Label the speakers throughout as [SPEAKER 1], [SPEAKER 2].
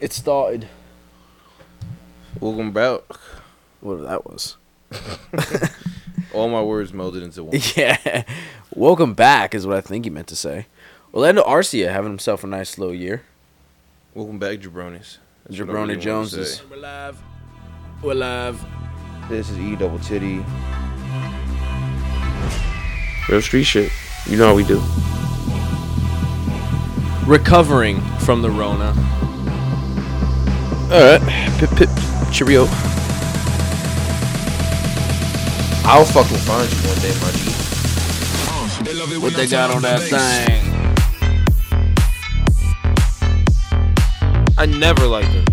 [SPEAKER 1] It started.
[SPEAKER 2] Welcome back.
[SPEAKER 1] Whatever that was.
[SPEAKER 2] All my words melded into one.
[SPEAKER 1] Yeah. Welcome back is what I think he meant to say. Orlando Arcia having himself a nice slow year.
[SPEAKER 2] Welcome back, jabronis. That's
[SPEAKER 1] Jabroni
[SPEAKER 2] really
[SPEAKER 1] Jones is. We're live. We're live.
[SPEAKER 2] This is E double titty. Real street shit. You know how we do.
[SPEAKER 1] Recovering from the Rona.
[SPEAKER 2] Alright. Pip pip. Cheerio. I'll fucking find you one day, my G.
[SPEAKER 1] What they got on that thing?
[SPEAKER 2] I never liked him.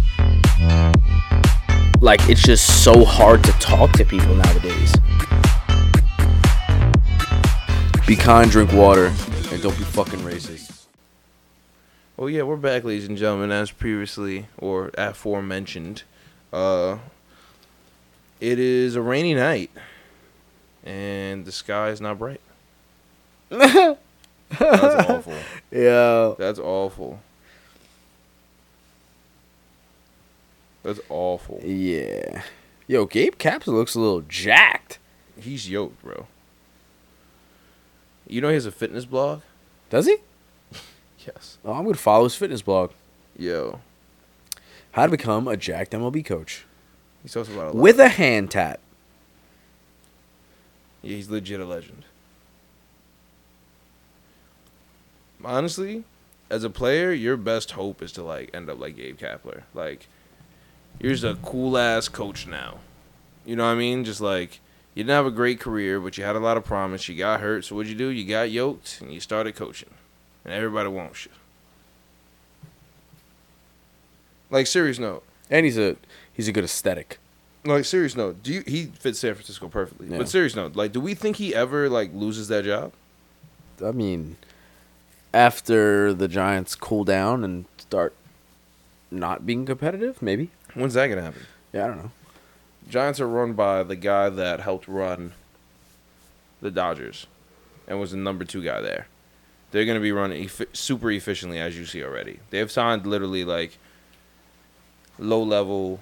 [SPEAKER 1] Like it's just so hard to talk to people nowadays. Be kind, drink water, and don't be fucking racist.
[SPEAKER 2] Oh yeah, we're back, ladies and gentlemen, as previously or aforementioned. Uh, it is a rainy night, and the sky is not bright. That's awful.
[SPEAKER 1] Yeah.
[SPEAKER 2] That's awful. That's awful.
[SPEAKER 1] Yeah. Yo, Gabe Caps looks a little jacked.
[SPEAKER 2] He's yoked, bro. You know he has a fitness blog?
[SPEAKER 1] Does he?
[SPEAKER 2] Yes.
[SPEAKER 1] Oh, I'm gonna follow his fitness blog.
[SPEAKER 2] Yo,
[SPEAKER 1] How to become a jacked MLB coach
[SPEAKER 2] he talks about a lot.
[SPEAKER 1] with a hand tat.
[SPEAKER 2] Yeah, he's legit a legend. Honestly, as a player, your best hope is to like end up like Gabe Kapler. Like, you're just a cool ass coach now. You know what I mean? Just like you didn't have a great career, but you had a lot of promise. You got hurt, so what'd you do? You got yoked and you started coaching, and everybody wants you. Like serious note,
[SPEAKER 1] And he's a he's a good aesthetic.
[SPEAKER 2] like serious note. Do you? He fits San Francisco perfectly.
[SPEAKER 1] Yeah.
[SPEAKER 2] But serious note, like, do we think he ever like loses that job?
[SPEAKER 1] I mean, after the Giants cool down and start not being competitive, maybe.
[SPEAKER 2] When's that gonna happen?
[SPEAKER 1] Yeah, I don't know.
[SPEAKER 2] Giants are run by the guy that helped run the Dodgers and was the number two guy there. They're going to be running eff- super efficiently, as you see already. They have signed literally like low level,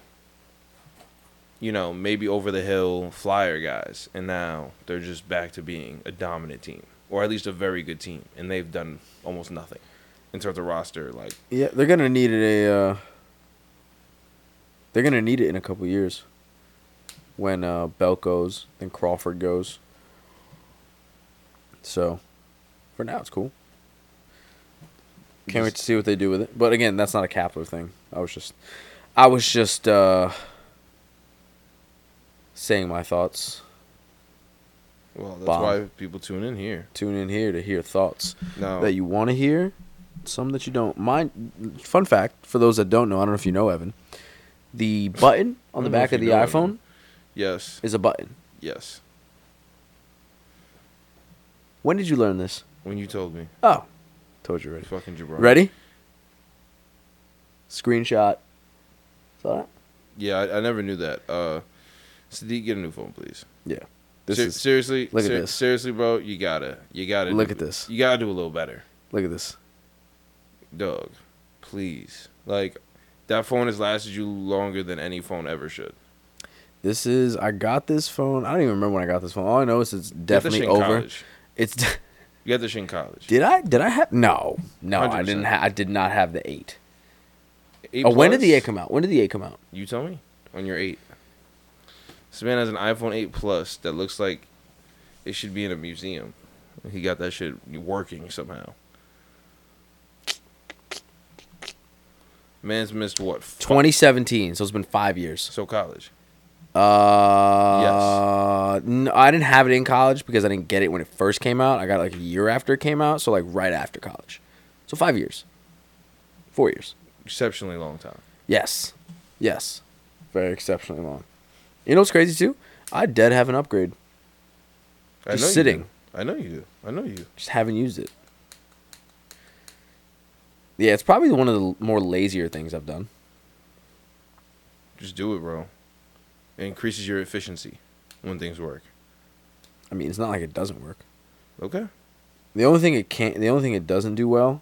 [SPEAKER 2] you know, maybe over the hill flyer guys. And now they're just back to being a dominant team, or at least a very good team. And they've done almost nothing in terms of roster. Like,
[SPEAKER 1] Yeah, they're gonna need it a. Uh, they're gonna need it in a couple years. When uh, Belt goes, then Crawford goes. So, for now, it's cool. Can't wait to see what they do with it. But again, that's not a Kapler thing. I was just, I was just uh, saying my thoughts.
[SPEAKER 2] well, that's
[SPEAKER 1] Bomb.
[SPEAKER 2] why people tune in here.
[SPEAKER 1] Tune in here to hear thoughts
[SPEAKER 2] No,
[SPEAKER 1] that you want to hear, some that you don't. Mine. Fun fact for those that don't know, I don't know if you know Evan. The button on the
[SPEAKER 2] I don't know
[SPEAKER 1] back of the iPhone
[SPEAKER 2] Evan. yes,
[SPEAKER 1] is a button.
[SPEAKER 2] yes.
[SPEAKER 1] When did you learn this?
[SPEAKER 2] When you told me,
[SPEAKER 1] Oh, told you already.
[SPEAKER 2] fucking Jabron.
[SPEAKER 1] Ready? Screenshot. Saw that?
[SPEAKER 2] Yeah, I, I never knew that. Uh, Sadiq, get a new phone, please.
[SPEAKER 1] Yeah. This
[SPEAKER 2] Ser-
[SPEAKER 1] is.
[SPEAKER 2] seriously.
[SPEAKER 1] look at this.
[SPEAKER 2] Seriously, bro, you gotta, you gotta
[SPEAKER 1] Look
[SPEAKER 2] do-
[SPEAKER 1] at this.
[SPEAKER 2] You gotta do a little better,
[SPEAKER 1] Look at this.
[SPEAKER 2] dog. Please, like that phone has lasted you longer than any phone ever should.
[SPEAKER 1] This is. I got this phone. I don't even remember when I got this phone. All I know is it's
[SPEAKER 2] You got this
[SPEAKER 1] definitely over.
[SPEAKER 2] College.
[SPEAKER 1] It's.
[SPEAKER 2] You got this shit in college.
[SPEAKER 1] Did I? Did I have? No, no, I
[SPEAKER 2] 100%.
[SPEAKER 1] didn't. Ha- I did not have the eight.
[SPEAKER 2] Eight
[SPEAKER 1] Oh, when did the eight come out? When did the eight come out?
[SPEAKER 2] You tell me. When you're eight. This man has an iPhone 8 Plus that looks like it should be in a museum. He got that shit working somehow. Man's missed what? F-
[SPEAKER 1] 2017. So it's been five years.
[SPEAKER 2] So college.
[SPEAKER 1] Uh, no, I didn't have it in college because I didn't get it when it first came out. I got it like a year after it came out, so like right after college. So five years, four years.
[SPEAKER 2] Exceptionally long time.
[SPEAKER 1] Yes, yes, very exceptionally long. You know what's crazy too? I dead have an upgrade.
[SPEAKER 2] I
[SPEAKER 1] Just
[SPEAKER 2] know
[SPEAKER 1] sitting.
[SPEAKER 2] I know you do. I know you.
[SPEAKER 1] Just haven't used it. Yeah, it's probably one of the more lazier things I've done.
[SPEAKER 2] Just do it, bro. It increases your efficiency when things work.
[SPEAKER 1] I mean, it's not like it doesn't work.
[SPEAKER 2] Okay.
[SPEAKER 1] The only thing it can't, the only thing it doesn't do well,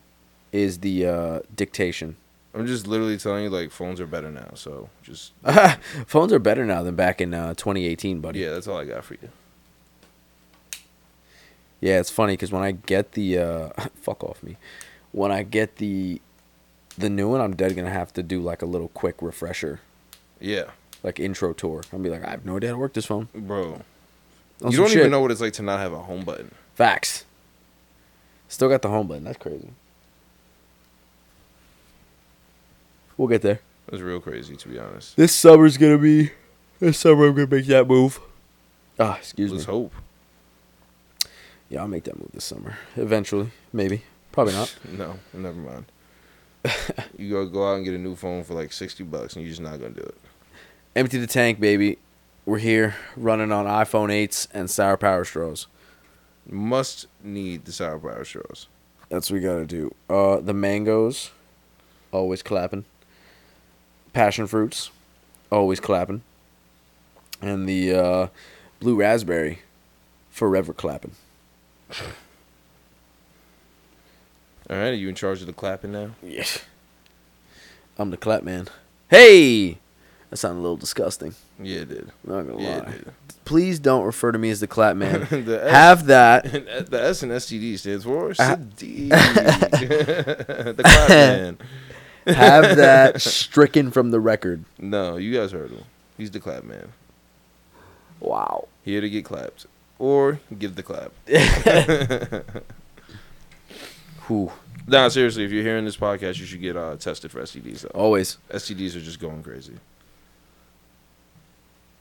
[SPEAKER 1] is the uh, dictation.
[SPEAKER 2] I'm just literally telling you, like, phones are better now. So just
[SPEAKER 1] Phones are better now than back in uh, 2018, buddy.
[SPEAKER 2] yeah, that's all I got for you.
[SPEAKER 1] Yeah, it's funny because when I get the uh, fuck off me, when I get the the new one, I'm dead gonna have to do like a little quick refresher,
[SPEAKER 2] Yeah,
[SPEAKER 1] like intro tour. I'll be like, I have no idea how to work this phone.
[SPEAKER 2] bro.
[SPEAKER 1] On
[SPEAKER 2] you don't
[SPEAKER 1] shit.
[SPEAKER 2] even know what it's like to not have a home button.
[SPEAKER 1] Facts. Still got the home button. That's crazy. We'll get there.
[SPEAKER 2] That's real crazy, to be honest.
[SPEAKER 1] This summer's gonna be. This summer I'm gonna make that move. Ah, excuse
[SPEAKER 2] Let's
[SPEAKER 1] me.
[SPEAKER 2] hope.
[SPEAKER 1] Yeah, I'll make that move this summer. Eventually, maybe. Probably not.
[SPEAKER 2] No, never mind. you go go out and get a new phone for like sixty bucks, and you're just not gonna do it.
[SPEAKER 1] Empty the tank, baby. We're here running on iPhone 8s and Sour Power Straws.
[SPEAKER 2] Must need the sour power straws.
[SPEAKER 1] That's what we gotta do. Uh, the mangoes, always clapping. Passion fruits, always clapping. And the uh, blue raspberry, forever clapping.
[SPEAKER 2] All right, are you in charge of the clapping now?
[SPEAKER 1] Yeah. I'm the clap man. Hey! That sounded a little disgusting.
[SPEAKER 2] Yeah, it did.
[SPEAKER 1] Not gonna
[SPEAKER 2] Yeah,
[SPEAKER 1] lie. Please don't refer to me as the clap man.
[SPEAKER 2] the S-
[SPEAKER 1] Have that.
[SPEAKER 2] the S and STD stands for STD. the clap man.
[SPEAKER 1] Have that stricken from the record.
[SPEAKER 2] No, you guys heard him. He's the clap man.
[SPEAKER 1] Wow.
[SPEAKER 2] Here to get clapped or give the clap.
[SPEAKER 1] Whew.
[SPEAKER 2] Nah, seriously, if you're hearing this podcast, you should get uh, tested for STDs. Though.
[SPEAKER 1] Always.
[SPEAKER 2] STDs are just going crazy.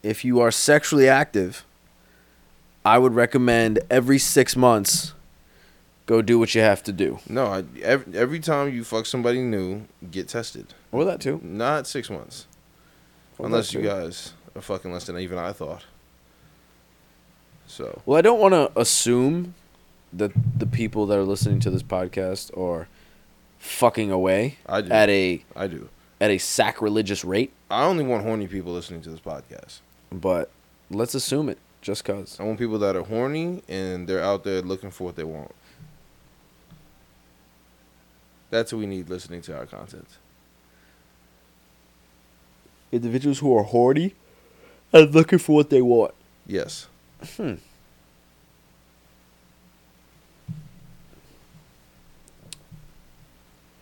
[SPEAKER 1] If you are sexually active, I would recommend every six months go do what you have to do.
[SPEAKER 2] No, I, every, every time you fuck somebody new, get tested.
[SPEAKER 1] Or that too.
[SPEAKER 2] Not six months,
[SPEAKER 1] Or
[SPEAKER 2] unless you
[SPEAKER 1] too.
[SPEAKER 2] guys are fucking less than even I thought. So
[SPEAKER 1] Well, I don't want to assume that the people that are listening to this podcast are fucking away
[SPEAKER 2] I do.
[SPEAKER 1] at a
[SPEAKER 2] I do.
[SPEAKER 1] at a sacrilegious rate,
[SPEAKER 2] I only want horny people listening to this podcast.
[SPEAKER 1] But let's assume it just cuz.
[SPEAKER 2] I want people that are horny and they're out there looking for what they want. That's what we need listening to our content.
[SPEAKER 1] Individuals who are horny and looking for what they want.
[SPEAKER 2] Yes.
[SPEAKER 1] Hmm.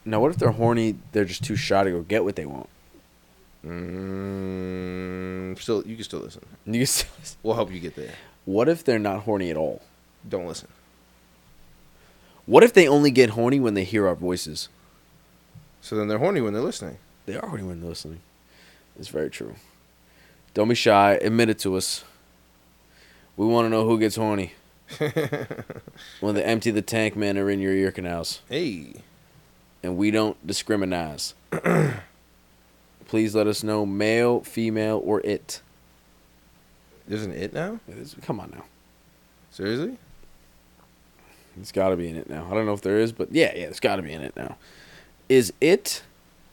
[SPEAKER 1] Now, what if they're horny? They're just too shy to go get what they want.
[SPEAKER 2] Mm, still, you can still listen.
[SPEAKER 1] You can still-
[SPEAKER 2] We'll help you get there.
[SPEAKER 1] What if they're not horny at all?
[SPEAKER 2] Don't listen.
[SPEAKER 1] What if they only get horny when they hear our voices?
[SPEAKER 2] So then they're horny when they're listening.
[SPEAKER 1] They are horny when they're listening. It's very true. Don't be shy. Admit it to us. We want to know who gets horny when the empty the tank men are in your ear canals.
[SPEAKER 2] Hey.
[SPEAKER 1] and we don't discriminate. Please let us know male, female, or it.
[SPEAKER 2] There's an it now?
[SPEAKER 1] It is- Come on now.
[SPEAKER 2] Seriously?
[SPEAKER 1] It's got to be in it now. I don't know if there is, but yeah, yeah, it's got to be in it now. Is it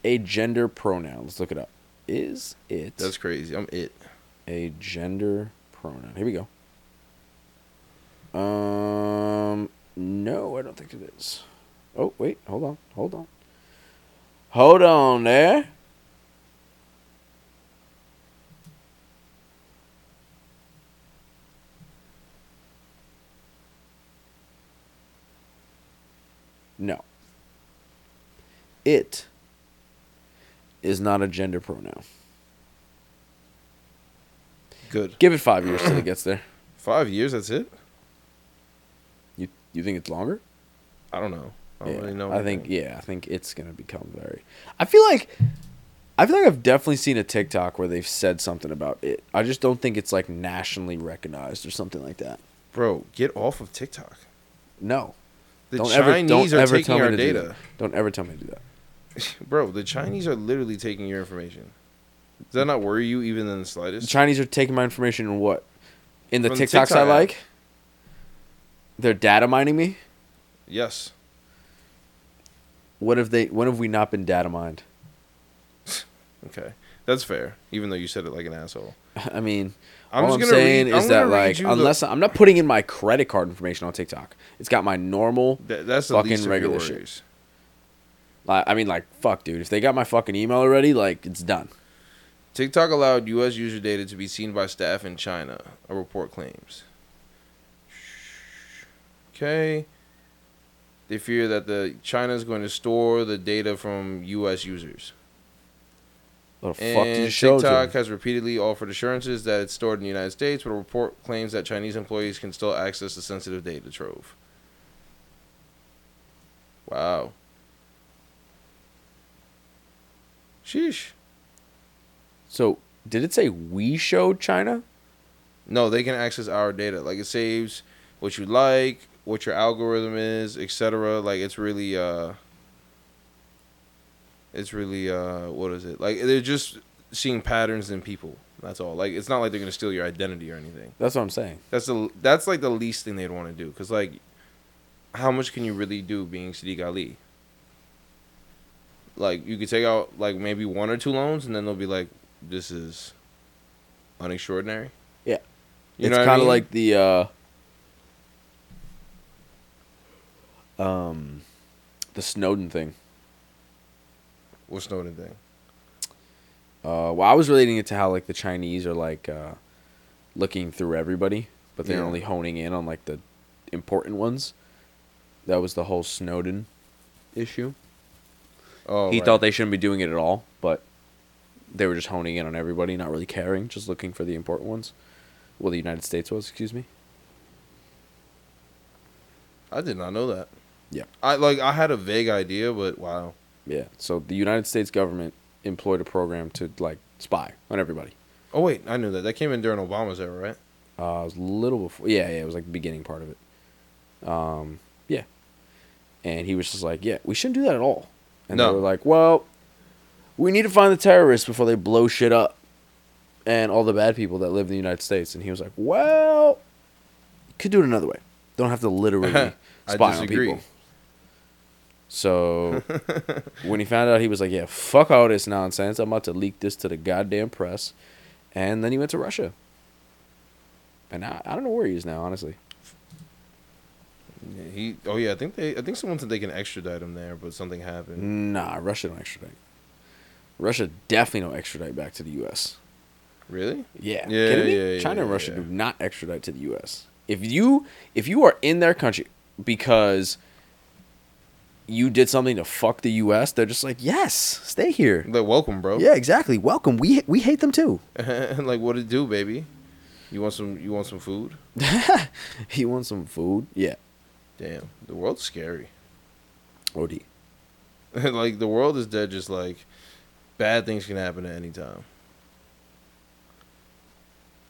[SPEAKER 1] a gender pronoun? Let's look it up. Is it
[SPEAKER 2] That's crazy. I'm it.
[SPEAKER 1] a gender pronoun? Here we go. Um, no, I don't think it is. Oh, wait, hold on, hold on. Hold on there. No. It is not a gender pronoun.
[SPEAKER 2] Good.
[SPEAKER 1] Give it five years till it gets there.
[SPEAKER 2] Five years, that's it?
[SPEAKER 1] You you think it's longer?
[SPEAKER 2] I don't know. I don't
[SPEAKER 1] yeah,
[SPEAKER 2] really know.
[SPEAKER 1] I think yeah, I think it's gonna become very. I feel like, I feel like I've definitely seen a TikTok where they've said something about it. I just don't think it's like nationally recognized or something like that.
[SPEAKER 2] Bro, get off of TikTok.
[SPEAKER 1] No,
[SPEAKER 2] The
[SPEAKER 1] don't ever
[SPEAKER 2] Chinese
[SPEAKER 1] don't
[SPEAKER 2] are
[SPEAKER 1] ever
[SPEAKER 2] taking our
[SPEAKER 1] do
[SPEAKER 2] data.
[SPEAKER 1] that. Don't ever tell me to do that.
[SPEAKER 2] Bro, the Chinese are literally taking your information. Does that not worry you even in the slightest? The?
[SPEAKER 1] Chinese are taking my information in what? In the
[SPEAKER 2] From the
[SPEAKER 1] TikToks I
[SPEAKER 2] TikTok app.
[SPEAKER 1] like. They're data mining me.
[SPEAKER 2] yes.
[SPEAKER 1] What if they? When have we not been data mined?
[SPEAKER 2] Okay. That's fair. Even though you said it like an asshole.
[SPEAKER 1] I mean,
[SPEAKER 2] I'm
[SPEAKER 1] all
[SPEAKER 2] just
[SPEAKER 1] I'm saying
[SPEAKER 2] read-
[SPEAKER 1] is
[SPEAKER 2] I'm
[SPEAKER 1] that like
[SPEAKER 2] you the-
[SPEAKER 1] unless I'm not putting in my credit card information on TikTok, it's got my normal.
[SPEAKER 2] That, that's
[SPEAKER 1] Fucking
[SPEAKER 2] least of your
[SPEAKER 1] regular shit. Like, I mean, like, fuck, dude. If they got my fucking email already, like, it's done.
[SPEAKER 2] TikTok allowed U.S. user data to be seen by staff in China. A report claims. Okay. They fear that the China is going to store the data from U.S. users.
[SPEAKER 1] Fuck
[SPEAKER 2] And TikTok
[SPEAKER 1] to?
[SPEAKER 2] has repeatedly offered assurances that it's stored in the United States, but a report claims that Chinese employees can still access the sensitive data trove. Wow. Sheesh.
[SPEAKER 1] So, did it say we showed China?
[SPEAKER 2] No, they can access our data. Like it saves what you like, what your algorithm is, etc. Like it's really uh it's really uh what is it? Like they're just seeing patterns in people. That's all. Like it's not like they're going to steal your identity or anything.
[SPEAKER 1] That's what I'm saying.
[SPEAKER 2] That's the that's like the least thing they'd want to do cuz like how much can you really do being Sadiq Ali? Like you could take out like maybe one or two loans and then they'll be like this is unextraordinary.
[SPEAKER 1] Yeah.
[SPEAKER 2] You
[SPEAKER 1] it's
[SPEAKER 2] I
[SPEAKER 1] kind of
[SPEAKER 2] mean?
[SPEAKER 1] like the uh um the Snowden thing.
[SPEAKER 2] What Snowden thing?
[SPEAKER 1] Uh, well, I was relating it to how like the Chinese are like uh, looking through everybody, but they're
[SPEAKER 2] Yeah.
[SPEAKER 1] only honing in on like the important ones. That was the whole Snowden issue.
[SPEAKER 2] Oh,
[SPEAKER 1] he
[SPEAKER 2] right.
[SPEAKER 1] thought they shouldn't be doing it at all, but they were just honing in on everybody, not really caring, just looking for the important ones. Well, the United States was, excuse me.
[SPEAKER 2] I did not know that.
[SPEAKER 1] Yeah.
[SPEAKER 2] I like I had a vague idea, but wow.
[SPEAKER 1] Yeah. So the United States government employed a program to like spy on everybody.
[SPEAKER 2] Oh wait, I knew that. That came in during Obama's era, right?
[SPEAKER 1] Uh, it was a little before. Yeah, yeah, it was like the beginning part of it. Um, yeah. And he was just like, "Yeah, we shouldn't do that at all." And
[SPEAKER 2] No.
[SPEAKER 1] they were like, "Well, we need to find the terrorists before they blow shit up, and all the bad people that live in the United States." And he was like, "Well, you could do it another way. Don't have to literally spy on people." So when he found out, he was like, "Yeah, fuck all this nonsense. I'm about to leak this to the goddamn press." And then he went to Russia. And I, I don't know where he is now, honestly.
[SPEAKER 2] Yeah, he. Oh yeah, I think they. I think someone said they can extradite him there, but something happened.
[SPEAKER 1] Nah, Russia don't extradite. Russia definitely don't extradite back to the U.S.
[SPEAKER 2] Really?
[SPEAKER 1] Yeah,
[SPEAKER 2] Yeah, yeah, yeah,
[SPEAKER 1] China and Russia do not extradite to the U.S. If you if you are in their country because you did something to fuck the U.S., they're just like, yes, stay here.
[SPEAKER 2] Like welcome, bro.
[SPEAKER 1] Yeah, exactly. Welcome. We we hate them too.
[SPEAKER 2] like what it do, baby? You want some? You want some food?
[SPEAKER 1] he wants some food. Yeah.
[SPEAKER 2] Damn, the world's scary.
[SPEAKER 1] Od.
[SPEAKER 2] like the world is dead. Just like bad things can happen at any time.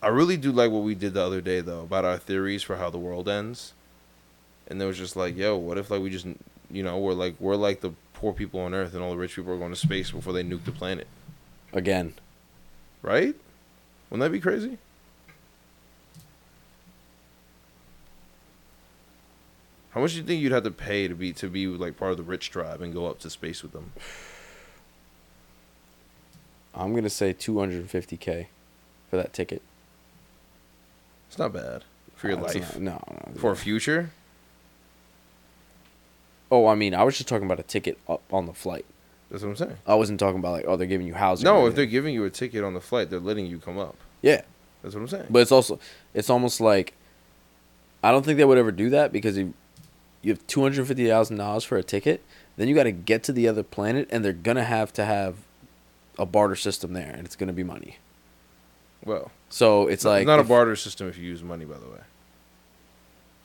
[SPEAKER 2] I really do like what we did the other day though about our theories for how the world ends. And it was just like, yo, what if like we just, you know, we're like we're like the poor people on Earth, and all the rich people are going to space before they nuke the planet,
[SPEAKER 1] Again.
[SPEAKER 2] right? Wouldn't that be crazy? How much do you think you'd have to pay to be to be like part of the rich tribe and go up to space with them?
[SPEAKER 1] I'm gonna say 250k for that ticket.
[SPEAKER 2] It's not bad for your life.
[SPEAKER 1] not- no, no.
[SPEAKER 2] For a future?
[SPEAKER 1] Oh, I mean, I was just talking about a ticket up on the flight.
[SPEAKER 2] That's what I'm saying.
[SPEAKER 1] I wasn't talking about like, oh, they're giving you housing.
[SPEAKER 2] No, if they're giving you a ticket on the flight, they're letting you come up.
[SPEAKER 1] yeah,
[SPEAKER 2] That's what I'm saying.
[SPEAKER 1] but it's also it's almost like I don't think they would ever do that because you you have two hundred fifty thousand dollars for a ticket, then you got to get to the other planet, and they're gonna have to have a barter system there, and it's gonna be money.
[SPEAKER 2] well,
[SPEAKER 1] So it's like
[SPEAKER 2] not
[SPEAKER 1] if-
[SPEAKER 2] a barter system if you use money, by the way.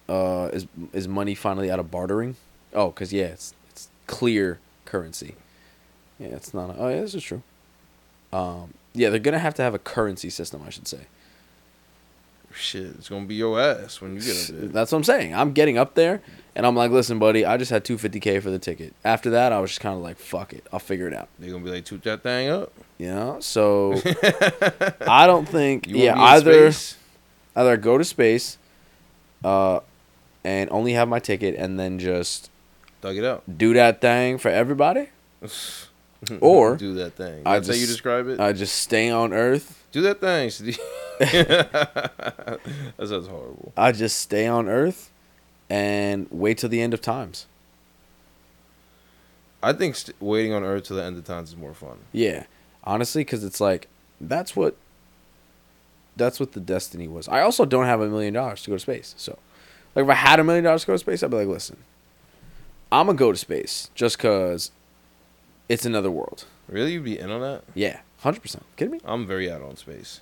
[SPEAKER 1] uh, is is money finally out of bartering? Oh, because yeah, it's it's clear currency. Yeah, it's not. A, oh, yeah, this is true. Um, yeah, they're gonna have to have a currency system, I should say.
[SPEAKER 2] Shit, it's gonna be your ass when you get up there.
[SPEAKER 1] That's what I'm saying. I'm getting up there, and I'm like, listen, buddy, I just had 250k for the ticket. After that, I was just kind of like, fuck it, I'll figure it out.
[SPEAKER 2] They're gonna be like, toot that thing up.
[SPEAKER 1] You know, so I don't think.
[SPEAKER 2] You
[SPEAKER 1] yeah, either
[SPEAKER 2] space?
[SPEAKER 1] either go to space, uh, and only have my ticket, and then just
[SPEAKER 2] Dug it out.
[SPEAKER 1] do that thing for everybody. Or
[SPEAKER 2] do that thing.
[SPEAKER 1] I
[SPEAKER 2] That's how you describe it.
[SPEAKER 1] I just stay on Earth.
[SPEAKER 2] do that thing. That sounds horrible.
[SPEAKER 1] I just stay on Earth, and wait till the end of times.
[SPEAKER 2] I think st- waiting on Earth till the end of times is more fun.
[SPEAKER 1] Yeah, honestly, because it's like that's what that's what the destiny was. I also don't have a million dollars to go to space, so like if I had a million dollars to go to space, I'd be like, listen, I'm gonna go to space just cause it's another world.
[SPEAKER 2] Really, you'd be in on that?
[SPEAKER 1] Yeah, hundred percent. Kidding me?
[SPEAKER 2] I'm very out on space.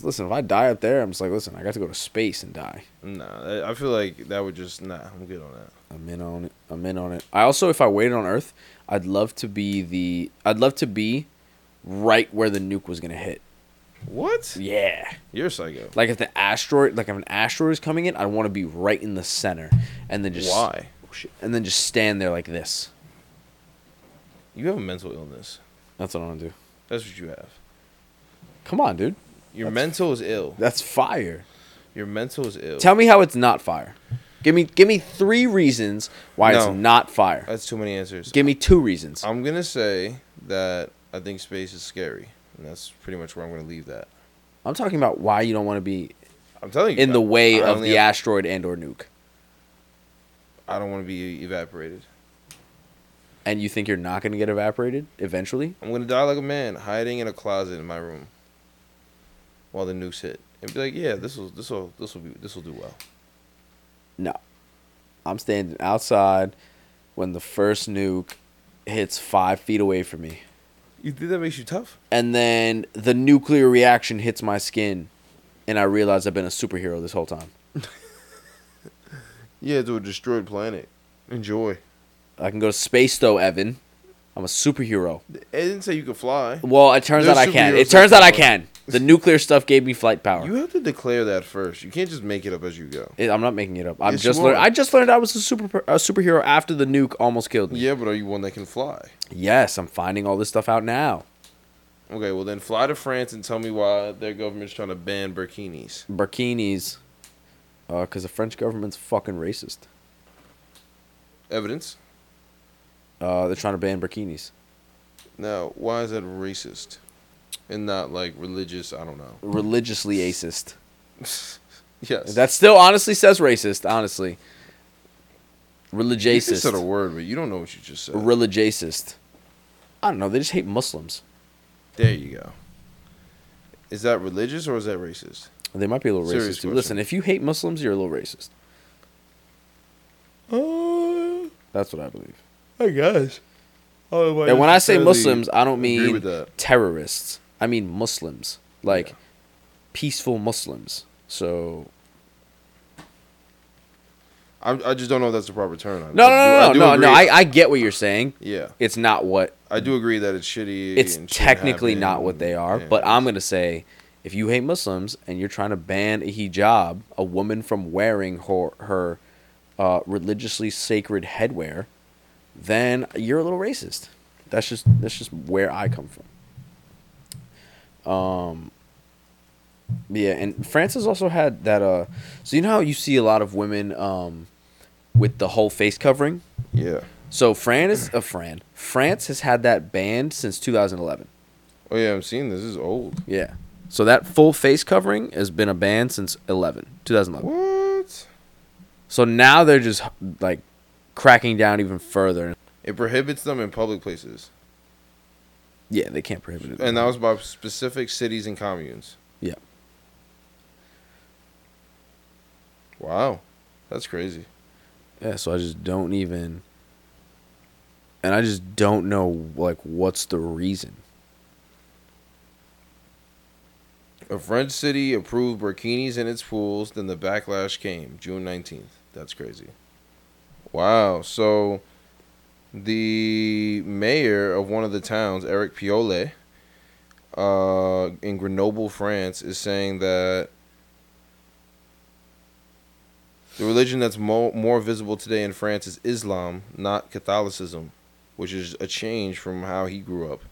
[SPEAKER 1] Listen, if I die up there, I'm just like, listen, I got to go to space and die.
[SPEAKER 2] Nah, I- feel like that would just nah. I'm good on that.
[SPEAKER 1] I'm in on it. I'm in on it. I also, if I waited on Earth, I'd love to be the. I'd love to be right where the nuke was gonna hit.
[SPEAKER 2] What?
[SPEAKER 1] Yeah.
[SPEAKER 2] You're a psycho.
[SPEAKER 1] Like if the asteroid, like if an asteroid is coming in, I want to be right in the center, and then just
[SPEAKER 2] Why?
[SPEAKER 1] Oh, shit. and then just stand there like this.
[SPEAKER 2] You have a mental illness.
[SPEAKER 1] That's what I want to do.
[SPEAKER 2] That's what you have.
[SPEAKER 1] Come on, dude.
[SPEAKER 2] Your mental is ill.
[SPEAKER 1] That's fire.
[SPEAKER 2] Your mental is ill.
[SPEAKER 1] Tell me how it's not fire. Give me give me three reasons why
[SPEAKER 2] No.
[SPEAKER 1] it's not fire.
[SPEAKER 2] That's too many answers.
[SPEAKER 1] Give me two reasons.
[SPEAKER 2] I'm gonna say that I think space is scary, and that's pretty much where I'm gonna leave that.
[SPEAKER 1] I'm talking about why you don't want to be
[SPEAKER 2] I'm telling you,
[SPEAKER 1] in the way
[SPEAKER 2] I
[SPEAKER 1] of
[SPEAKER 2] only
[SPEAKER 1] the
[SPEAKER 2] have-
[SPEAKER 1] asteroid and or nuke,
[SPEAKER 2] I don't want to be evaporated.
[SPEAKER 1] and you think you're not going to get evaporated eventually.
[SPEAKER 2] I'm gonna die like a man, hiding in a closet in my room, while the nukes hit, and be like, "Yeah, this will, this will, this will be, this will do well."
[SPEAKER 1] No. I'm standing outside when the first nuke hits five feet away from me.
[SPEAKER 2] You think that makes you tough?
[SPEAKER 1] And then the nuclear reaction hits my skin, and I realize I've been a superhero this whole time.
[SPEAKER 2] Yeah, to a destroyed planet. Enjoy.
[SPEAKER 1] I can go to space, though, Evan. I'm a superhero.
[SPEAKER 2] It didn't say you could fly.
[SPEAKER 1] Well, it turns
[SPEAKER 2] There's
[SPEAKER 1] out I can. It turns out I
[SPEAKER 2] can.
[SPEAKER 1] The nuclear stuff gave me flight power.
[SPEAKER 2] You have to declare that first. You can't just make it up as you go.
[SPEAKER 1] It- I'm not making it up. I'm
[SPEAKER 2] Yes,
[SPEAKER 1] just. I just learned I was a super a superhero after the nuke almost killed me.
[SPEAKER 2] Yeah, but are you one that can fly?
[SPEAKER 1] Yes, I'm finding all this stuff out now.
[SPEAKER 2] Okay, well then fly to France and tell me why their government's trying to ban burkinis.
[SPEAKER 1] Burkinis, because the French government's fucking racist.
[SPEAKER 2] Evidence?
[SPEAKER 1] Uh, they're trying to ban burkinis.
[SPEAKER 2] Now, why is that racist? And not like religious, I don't know.
[SPEAKER 1] Religiously acist.
[SPEAKER 2] yes.
[SPEAKER 1] That still honestly says racist. Honestly,
[SPEAKER 2] you just said a word, but you don't know what you just said.
[SPEAKER 1] Religiousist. I don't know. They just hate Muslims.
[SPEAKER 2] there you go. Is that religious or is that racist?
[SPEAKER 1] They might be a little
[SPEAKER 2] Serious
[SPEAKER 1] racist too.
[SPEAKER 2] question.
[SPEAKER 1] Listen, if you hate Muslims, you're a little racist.
[SPEAKER 2] Uh,
[SPEAKER 1] That's what I believe.
[SPEAKER 2] I guess. Oh,
[SPEAKER 1] And when I say Muslims, I don't
[SPEAKER 2] agree
[SPEAKER 1] mean
[SPEAKER 2] with that.
[SPEAKER 1] terrorists. I mean Muslims, like
[SPEAKER 2] Yeah.
[SPEAKER 1] peaceful Muslims. So
[SPEAKER 2] I, I just don't know if that's the proper term. I-
[SPEAKER 1] no,
[SPEAKER 2] I
[SPEAKER 1] no,
[SPEAKER 2] do-
[SPEAKER 1] no,
[SPEAKER 2] I
[SPEAKER 1] no,
[SPEAKER 2] do
[SPEAKER 1] no, no.
[SPEAKER 2] agree.
[SPEAKER 1] I, I get what you're saying.
[SPEAKER 2] yeah,
[SPEAKER 1] It's not what
[SPEAKER 2] I do agree that it's shitty.
[SPEAKER 1] it's
[SPEAKER 2] and
[SPEAKER 1] technically not what they are.
[SPEAKER 2] yeah.
[SPEAKER 1] But I'm gonna say, if you hate Muslims and you're trying to ban a hijab, a woman from wearing her her uh, religiously sacred headwear, then you're a little racist. That's just that's just where I come from. Um. Yeah, and France has also had that. Uh, so you know how you see a lot of women um, with the whole face covering.
[SPEAKER 2] Yeah.
[SPEAKER 1] So Fran is a Fran. France has had that banned since 2011.
[SPEAKER 2] Oh yeah, I'm seeing this. This is old.
[SPEAKER 1] Yeah. So that full face covering has been a ban since 11, 2011.
[SPEAKER 2] What?
[SPEAKER 1] So now they're just like cracking down even further.
[SPEAKER 2] It prohibits them in public places,
[SPEAKER 1] Yeah, they can't prohibit it.
[SPEAKER 2] and that was by specific cities and communes.
[SPEAKER 1] Yeah.
[SPEAKER 2] Wow, that's crazy.
[SPEAKER 1] Yeah, so I just don't even and I just don't know like what's the reason.
[SPEAKER 2] A French city approved burkinis in its pools, then the backlash came June 19th. That's crazy. Wow. So the mayor of one of the towns, Eric Piolle, uh, in Grenoble, France, is saying that the religion that's mo- more visible today in France is Islam, not Catholicism, which is a change from how he grew up.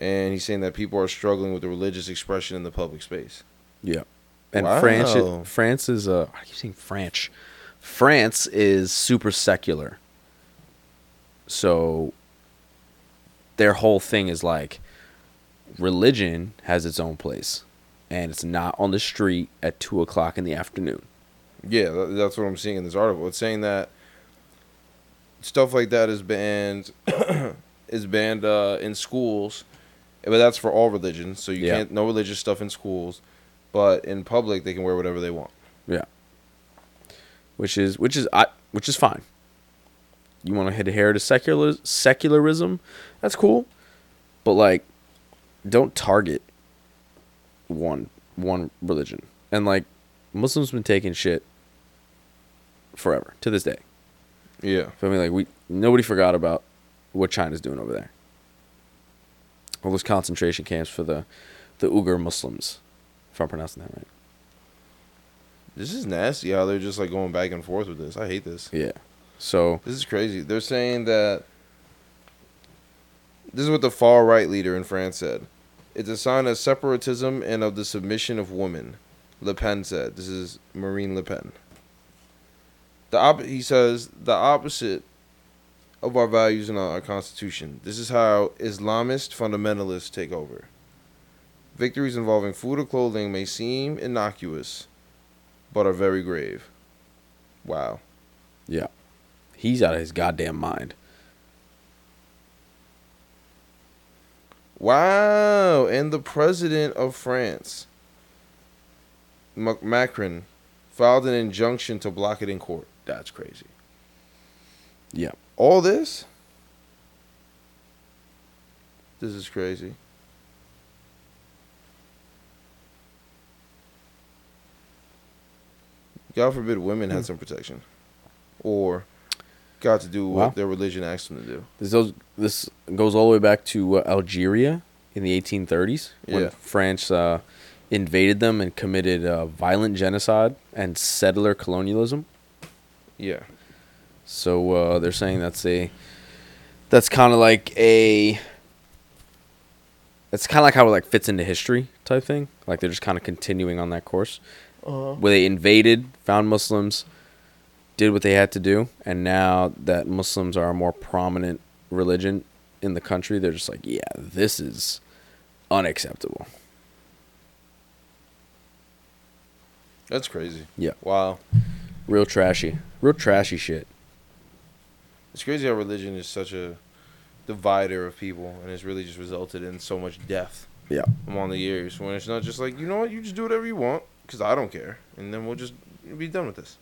[SPEAKER 2] And he's saying that people are struggling with the religious expression in the public space.
[SPEAKER 1] Yeah. And
[SPEAKER 2] Wow.
[SPEAKER 1] France France is uh I keep saying French. France is super secular. So their whole thing is like religion has its own place. And it's not on the street at two o'clock in the afternoon.
[SPEAKER 2] Yeah, that's what I'm seeing in this article. It's saying that stuff like that is banned is banned uh, in schools, but that's for all religions. So you
[SPEAKER 1] Yeah.
[SPEAKER 2] can't no religious stuff in schools, but in public they can wear whatever they want.
[SPEAKER 1] Yeah. Which is which is I which is fine. You want to hit adhere to secular secularism, that's cool, but like, don't target one one religion. And like, Muslims been taking shit forever to this day.
[SPEAKER 2] Yeah.
[SPEAKER 1] Feel me? Like we nobody forgot about what China's doing over there. All those concentration camps for the the Uyghur Muslims, if I'm pronouncing that right.
[SPEAKER 2] This is nasty how they're just like going back and forth with this. I hate this.
[SPEAKER 1] Yeah. So
[SPEAKER 2] This is crazy. They're saying that this is what the far right leader in France said. It's a sign of separatism and of the submission of women. Le Pen said. This is Marine Le Pen. The op- he says the opposite of our values and our constitution. This is how Islamist fundamentalists take over. Victories involving food or clothing may seem innocuous, but are very grave. Wow.
[SPEAKER 1] Yeah. He's out of his goddamn mind.
[SPEAKER 2] Wow, and the president of France, Macron, filed an injunction to block it in court. That's crazy.
[SPEAKER 1] Yeah.
[SPEAKER 2] All this? This is crazy. God forbid women had some protection. Or got to do what
[SPEAKER 1] Wow.
[SPEAKER 2] their religion asked them to do.
[SPEAKER 1] This goes, this goes all the way back to uh, Algeria in the 1830s when
[SPEAKER 2] Yeah.
[SPEAKER 1] France uh, invaded them and committed uh, violent genocide and settler colonialism.
[SPEAKER 2] Yeah.
[SPEAKER 1] So uh, they're saying that's a that's kind of like a it's kind of like how it like fits into history type thing. Like they're just kind of continuing on that course.
[SPEAKER 2] Uh-huh.
[SPEAKER 1] where they invaded, found Muslims, did what they had to do, and now that Muslims are a more prominent religion in the country, they're just like, yeah, this is unacceptable.
[SPEAKER 2] That's crazy.
[SPEAKER 1] Yeah.
[SPEAKER 2] Wow.
[SPEAKER 1] Real trashy. Real trashy shit.
[SPEAKER 2] It's crazy how religion is such a divider of people, and it's really just resulted in so much death
[SPEAKER 1] Yeah.
[SPEAKER 2] among the years. When it's not just like, you know what, you just do whatever you want, because I don't care, and then we'll just be done with this.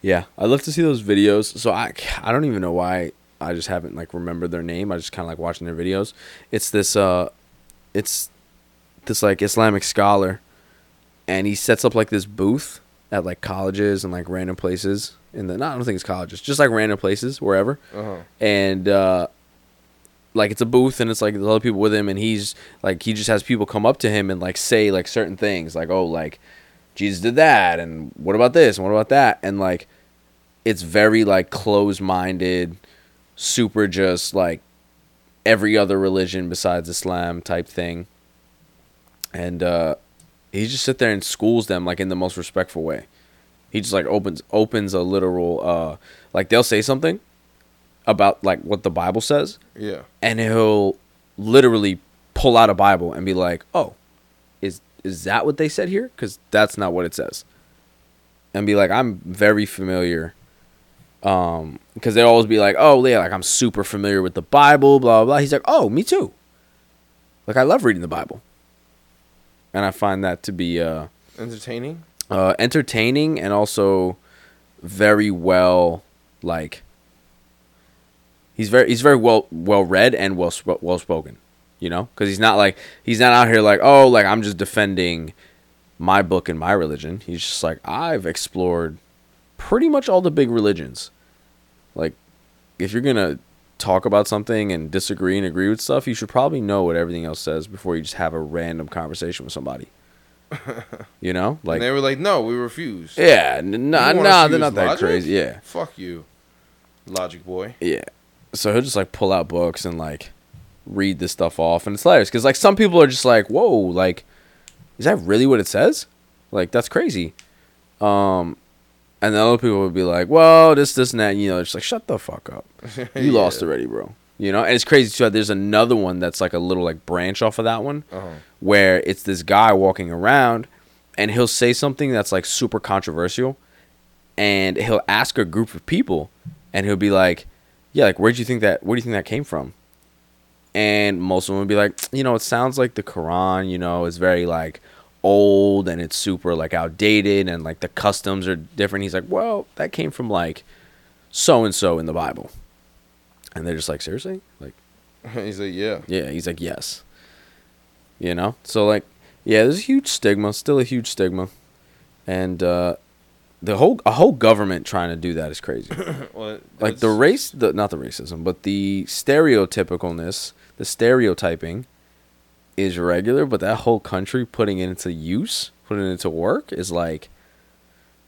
[SPEAKER 1] Yeah, I'd love to see those videos. So I, I don't even know why I just haven't like remembered their name. I just kind of like watching their videos. It's this uh, it's this like Islamic scholar, and he sets up like this booth at like colleges and like random places in the. No, I don't think it's colleges, just like random places wherever.
[SPEAKER 2] Uh huh.
[SPEAKER 1] And uh, like it's a booth, and it's like there's other people with him, and he's like he just has people come up to him and like say like certain things, like oh like Jesus did that, and what about this, and what about that, and like it's very like close minded, super just like every other religion besides Islam type thing. And uh he just sit there and schools them like in the most respectful way. He just like opens opens a literal uh like they'll say something about like what the Bible says
[SPEAKER 2] Yeah.
[SPEAKER 1] and he'll literally pull out a Bible and be like, "Oh, is is that what they said here? Because that's not what it says." And be like, "I'm very familiar." Um, because they'll always be like, "Oh, yeah, like I'm super familiar with the Bible." Blah blah blah. He's like, "Oh, me too." Like I love reading the Bible, and I find that to be uh,
[SPEAKER 2] Entertaining.
[SPEAKER 1] Uh, entertaining and also very well like he's very he's very well well read and well well spoken you know? Because he's not like he's not out here like oh like i'm just defending my book and my religion. He's just like i've explored pretty much all the big religions. Like if you're gonna talk about something and disagree and agree with stuff you should probably know what everything else says before you just have a random conversation with somebody you know like
[SPEAKER 2] and they were like, no, we refuse.
[SPEAKER 1] yeah, n- nah, they're not that
[SPEAKER 2] logic?
[SPEAKER 1] crazy. Yeah,
[SPEAKER 2] Fuck you, Logic Boy.
[SPEAKER 1] yeah. So he'll just like pull out books and like read this stuff off, and it's hilarious because like some people are just like, "Whoa, like, is that really what it says? Like, that's crazy." Um, and then other people would be like, "Well, this, this, and that." And, you know, it's like, "Shut the fuck up, you
[SPEAKER 2] Yeah.
[SPEAKER 1] lost already, bro." You know, and it's crazy too. There's another one that's like a little like branch off of that one,
[SPEAKER 2] Uh-huh.
[SPEAKER 1] Where it's this guy walking around and he'll say something that's like super controversial and he'll ask a group of people and he'll be like yeah, like where do you think that? Where do you think that came from? And most of them would be like, you know, it sounds like the Quran. You know, it's very like old and it's super like outdated and like the customs are different. He's like, well, that came from like so and so in the Bible, and they're just like, seriously, like,
[SPEAKER 2] He's like, yeah.
[SPEAKER 1] yeah. He's like, yes. You know, so like, yeah, there's a huge stigma, still a huge stigma, and uh, the whole a whole government trying to do that is crazy.
[SPEAKER 2] Well,
[SPEAKER 1] like the race the not the racism but the stereotypicalness the stereotyping is regular but that whole country putting it into use putting it into work is like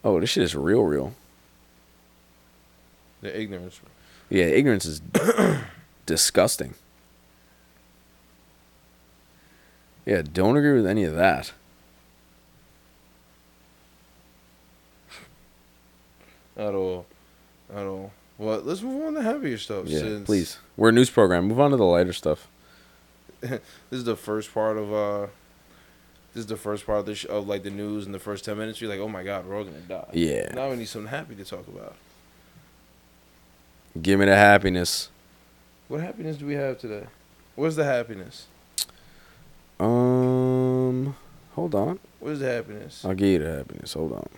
[SPEAKER 1] oh this shit is real real
[SPEAKER 2] the ignorance.
[SPEAKER 1] yeah ignorance is disgusting yeah don't agree with any of that
[SPEAKER 2] At all. At all. Well, let's move on to heavier stuff.
[SPEAKER 1] yeah
[SPEAKER 2] since
[SPEAKER 1] please we're a news program move on to the lighter stuff
[SPEAKER 2] This is the first part of uh. This is the first part of the sh- of like the news in the first ten minutes. You're like, oh my god, we're all gonna die.
[SPEAKER 1] yeah
[SPEAKER 2] Now we need something happy to talk about.
[SPEAKER 1] give me the happiness
[SPEAKER 2] What happiness do we have today? Where's the happiness?
[SPEAKER 1] Um hold on
[SPEAKER 2] What is the happiness?
[SPEAKER 1] I'll give you the happiness. Hold on.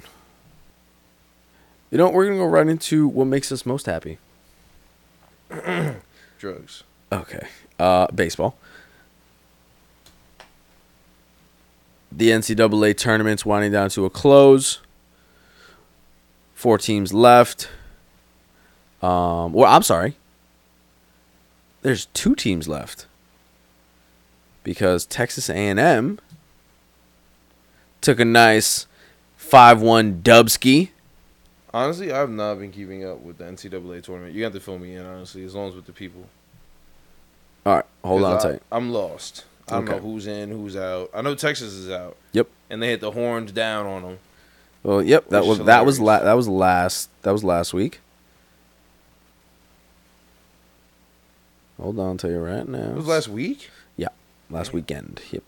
[SPEAKER 1] You know, what? we're gonna go right into what makes us most happy.
[SPEAKER 2] Drugs.
[SPEAKER 1] Okay. Uh, baseball. The NCAA tournament's winding down to a close. Four teams left. Um, well, I'm sorry. There's two teams left. Because Texas A&M took a nice 5-1 dubski.
[SPEAKER 2] Honestly, I've not been keeping up with the NCAA tournament. You have to fill me in, honestly, as long as with the people.
[SPEAKER 1] All right, hold on
[SPEAKER 2] I,
[SPEAKER 1] tight.
[SPEAKER 2] I'm lost. I don't
[SPEAKER 1] Okay.
[SPEAKER 2] know who's in, who's out. I know Texas is out.
[SPEAKER 1] Yep.
[SPEAKER 2] And they hit the horns down on them.
[SPEAKER 1] Well, yep, that was that was la- that was last that was last week. Hold on, I'll tell you right now.
[SPEAKER 2] It was last week.
[SPEAKER 1] Last weekend. Yep.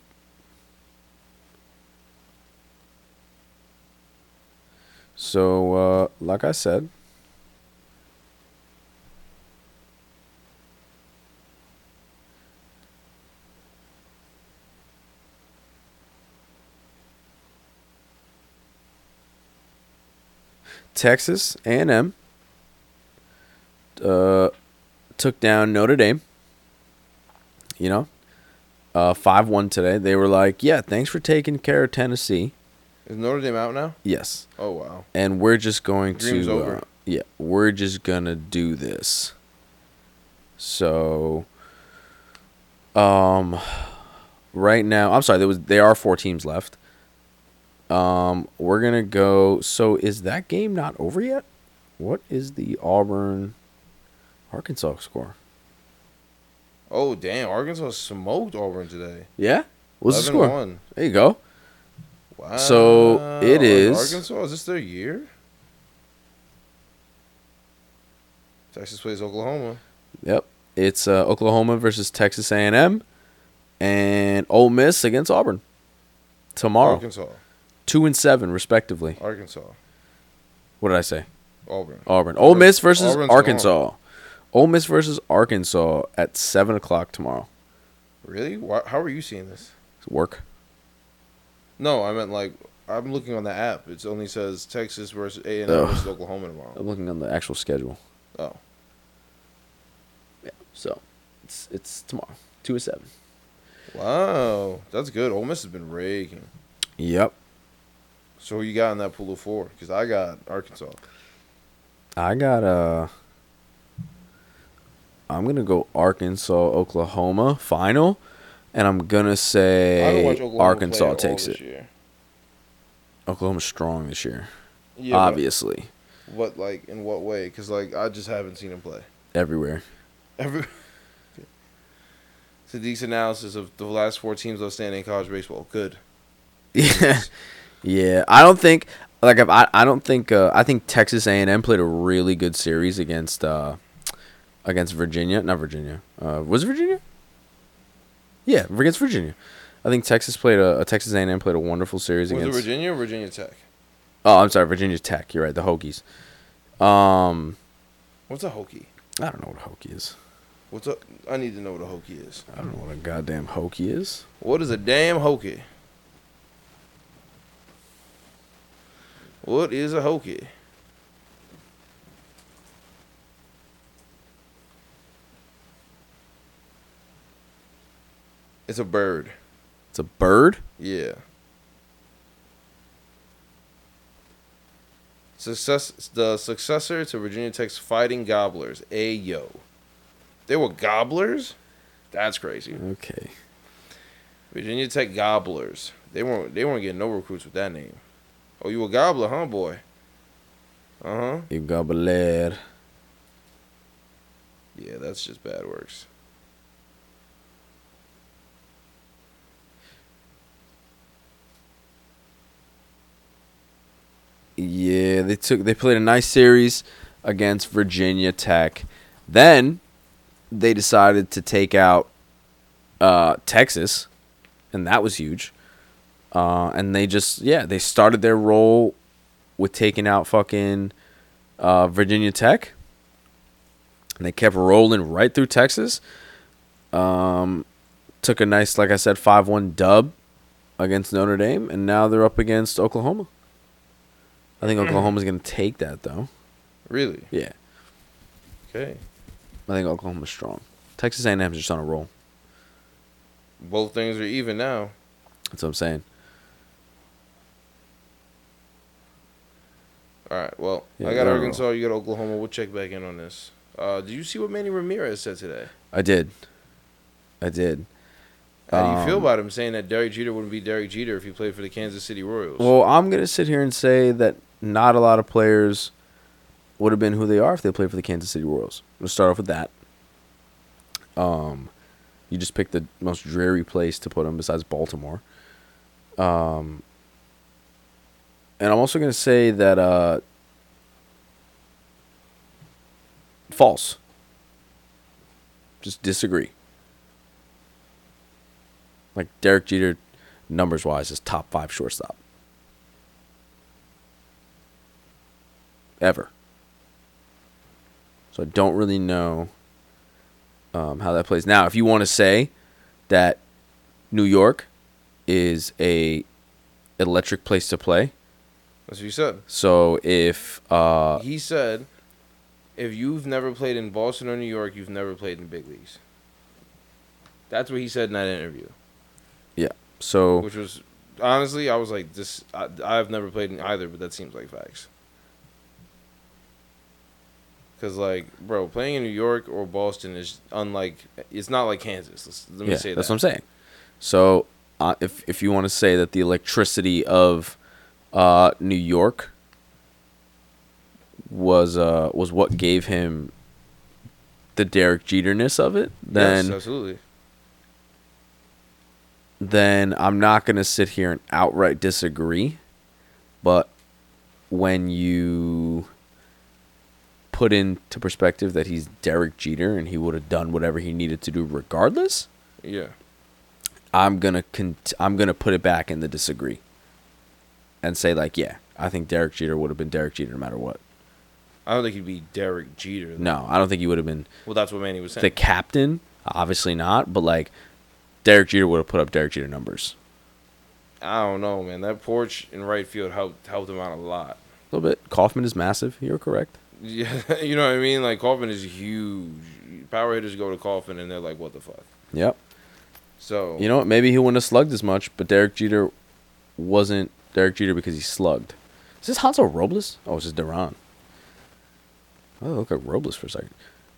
[SPEAKER 1] So, uh, like I said, Texas A&M uh, took down Notre Dame. You know, uh, five one today. They were like, "Yeah, thanks for taking care of Tennessee."
[SPEAKER 2] Is Notre Dame out now?
[SPEAKER 1] Yes,
[SPEAKER 2] Oh wow.
[SPEAKER 1] and we're just going
[SPEAKER 2] Dream's
[SPEAKER 1] to. Uh, yeah, we're just gonna do this. So, um, right now, I'm sorry. There was there are four teams left. Um, we're gonna go. So, is that game not over yet? What is the Auburn, Arkansas score?
[SPEAKER 2] Oh damn! Arkansas smoked Auburn today.
[SPEAKER 1] Yeah, what's the
[SPEAKER 2] 11
[SPEAKER 1] score?
[SPEAKER 2] One.
[SPEAKER 1] There you go.
[SPEAKER 2] Wow.
[SPEAKER 1] So, it is-
[SPEAKER 2] Arkansas. Is this their year? Texas plays Oklahoma.
[SPEAKER 1] Yep. It's uh, Oklahoma versus Texas A&M and Ole Miss against Auburn tomorrow.
[SPEAKER 2] Arkansas.
[SPEAKER 1] 2 and 7 respectively.
[SPEAKER 2] Arkansas.
[SPEAKER 1] What did I say?
[SPEAKER 2] Auburn.
[SPEAKER 1] Auburn. Ole Miss versus
[SPEAKER 2] Auburn's
[SPEAKER 1] Arkansas. Ole Miss versus Arkansas at 7 o'clock tomorrow.
[SPEAKER 2] Really? Why, how are you seeing this?
[SPEAKER 1] It's Work.
[SPEAKER 2] No, I meant like I'm looking on the app. It only says Texas versus A and. M versus Oklahoma tomorrow.
[SPEAKER 1] I'm looking on the actual schedule.
[SPEAKER 2] Oh,
[SPEAKER 1] Yeah. So, it's it's tomorrow. 2 and 7.
[SPEAKER 2] wow, that's good. Ole Miss has been raking.
[SPEAKER 1] Yep.
[SPEAKER 2] So who you got in that pool of four? Because I got Arkansas.
[SPEAKER 1] I got uh I'm going to go Arkansas Oklahoma final and I'm going to say Arkansas
[SPEAKER 2] play at all
[SPEAKER 1] takes it.
[SPEAKER 2] Year.
[SPEAKER 1] Oklahoma's strong this year.
[SPEAKER 2] Yeah,
[SPEAKER 1] obviously.
[SPEAKER 2] But what like in what way? Because like I just haven't seen him play.
[SPEAKER 1] Everywhere.
[SPEAKER 2] Every. Sadiq's analysis of the last four teams outstanding in college baseball. Good.
[SPEAKER 1] Yeah. yeah. I don't think like if I I don't think uh, I think Texas A&M played a really good series against uh against Virginia, not Virginia. Uh was it Virginia? Yeah, against Virginia. I think Texas played a, a Texas A&M played a wonderful series
[SPEAKER 2] Was it
[SPEAKER 1] against
[SPEAKER 2] Virginia or Virginia Tech?
[SPEAKER 1] Oh, I'm sorry, Virginia Tech. You're right, the Hokies. Um
[SPEAKER 2] What's a Hokie?
[SPEAKER 1] I don't know what a hokey is.
[SPEAKER 2] What's up? I need to know what a hokey is.
[SPEAKER 1] I don't know what a goddamn hokey is.
[SPEAKER 2] What is a damn hokey? What is a hokey? It's a bird.
[SPEAKER 1] It's a bird.
[SPEAKER 2] Yeah. Success the successor to Virginia Tech's Fighting Gobblers. Ayo. They were gobblers? That's crazy.
[SPEAKER 1] Okay.
[SPEAKER 2] Virginia Tech Gobblers. They weren't they weren't getting no recruits with that name. Oh, you a gobbler, huh, boy? Uh huh.
[SPEAKER 1] You gobbler.
[SPEAKER 2] Yeah, that's just bad works.
[SPEAKER 1] Yeah, they took they played a nice series against Virginia Tech. Then they decided to take out uh, Texas, and that was huge. Uh, and they just yeah they started their role with taking out fucking uh, Virginia Tech. And they kept rolling right through Texas. Um, took a nice, like I said, five one dub against Notre Dame, and now they're up against Oklahoma. I think Oklahoma's gonna take that though.
[SPEAKER 2] Really?
[SPEAKER 1] Yeah,
[SPEAKER 2] Okay.
[SPEAKER 1] I think Oklahoma's strong. Texas A&M's just on a roll.
[SPEAKER 2] Both things are even now.
[SPEAKER 1] That's what I'm saying.
[SPEAKER 2] All right. Well,
[SPEAKER 1] Yeah,
[SPEAKER 2] I got
[SPEAKER 1] they're-
[SPEAKER 2] Arkansas. You got Oklahoma. We'll check back in on this. Uh, did you see what Manny Ramirez said today?
[SPEAKER 1] I did. I did.
[SPEAKER 2] How do you feel
[SPEAKER 1] Um,
[SPEAKER 2] about him saying that Derek Jeter wouldn't be Derek Jeter if he played for the Kansas City Royals?
[SPEAKER 1] Well, I'm gonna sit here and say that not a lot of players would have been who they are if they played for the Kansas City Royals. Let's start off with that. Um, you just picked the most dreary place to put them besides Baltimore. Um, and I'm also gonna say that uh, false. Just disagree. Like Derek Jeter, numbers wise, is top five shortstop. Ever. So I don't really know um, how that plays. Now, if you want to say that New York is a electric place to play,
[SPEAKER 2] That's what you said.
[SPEAKER 1] so if uh,
[SPEAKER 2] he said, if you've never played in Boston or New York, you've never played in big leagues. That's what he said in that interview.
[SPEAKER 1] So
[SPEAKER 2] Which was honestly, I was like, this. I, I've never played in either, but that seems like facts. Cause like, bro, playing in New York or Boston is unlike. It's not like Kansas. Let's, let me
[SPEAKER 1] yeah,
[SPEAKER 2] say that.
[SPEAKER 1] that's what I'm saying. So uh, if if you want to say that the electricity of uh, New York was uh, was what gave him the Derek Jeterness of it, then
[SPEAKER 2] yes, absolutely.
[SPEAKER 1] Then I'm not going to sit here and outright disagree. But when you put into perspective that he's Derek Jeter and he would have done whatever he needed to do regardless,
[SPEAKER 2] Yeah.
[SPEAKER 1] I'm gonna I'm gonna put it back in the disagree, and say like, yeah, I think Derek Jeter would have been Derek Jeter no matter what.
[SPEAKER 2] I don't think he'd be Derek Jeter.
[SPEAKER 1] No, I don't think he would have been
[SPEAKER 2] Well, that's what Manny was saying.
[SPEAKER 1] the captain. Obviously not, but like Derek Jeter would have put up Derek Jeter numbers
[SPEAKER 2] I don't know, man. That porch in right field helped helped him out a lot.
[SPEAKER 1] a little bit. Kauffman is massive. You're correct.
[SPEAKER 2] Yeah, you know what I mean. Like Kauffman is huge. Power hitters go to Kauffman and they're like, "What the fuck?"
[SPEAKER 1] Yep.
[SPEAKER 2] So
[SPEAKER 1] You know what? Maybe he wouldn't have slugged as much, but Derek Jeter wasn't Derek Jeter because he slugged. Is this Hansel Robles? Oh, it's just Duran. Oh, look at Robles for a second.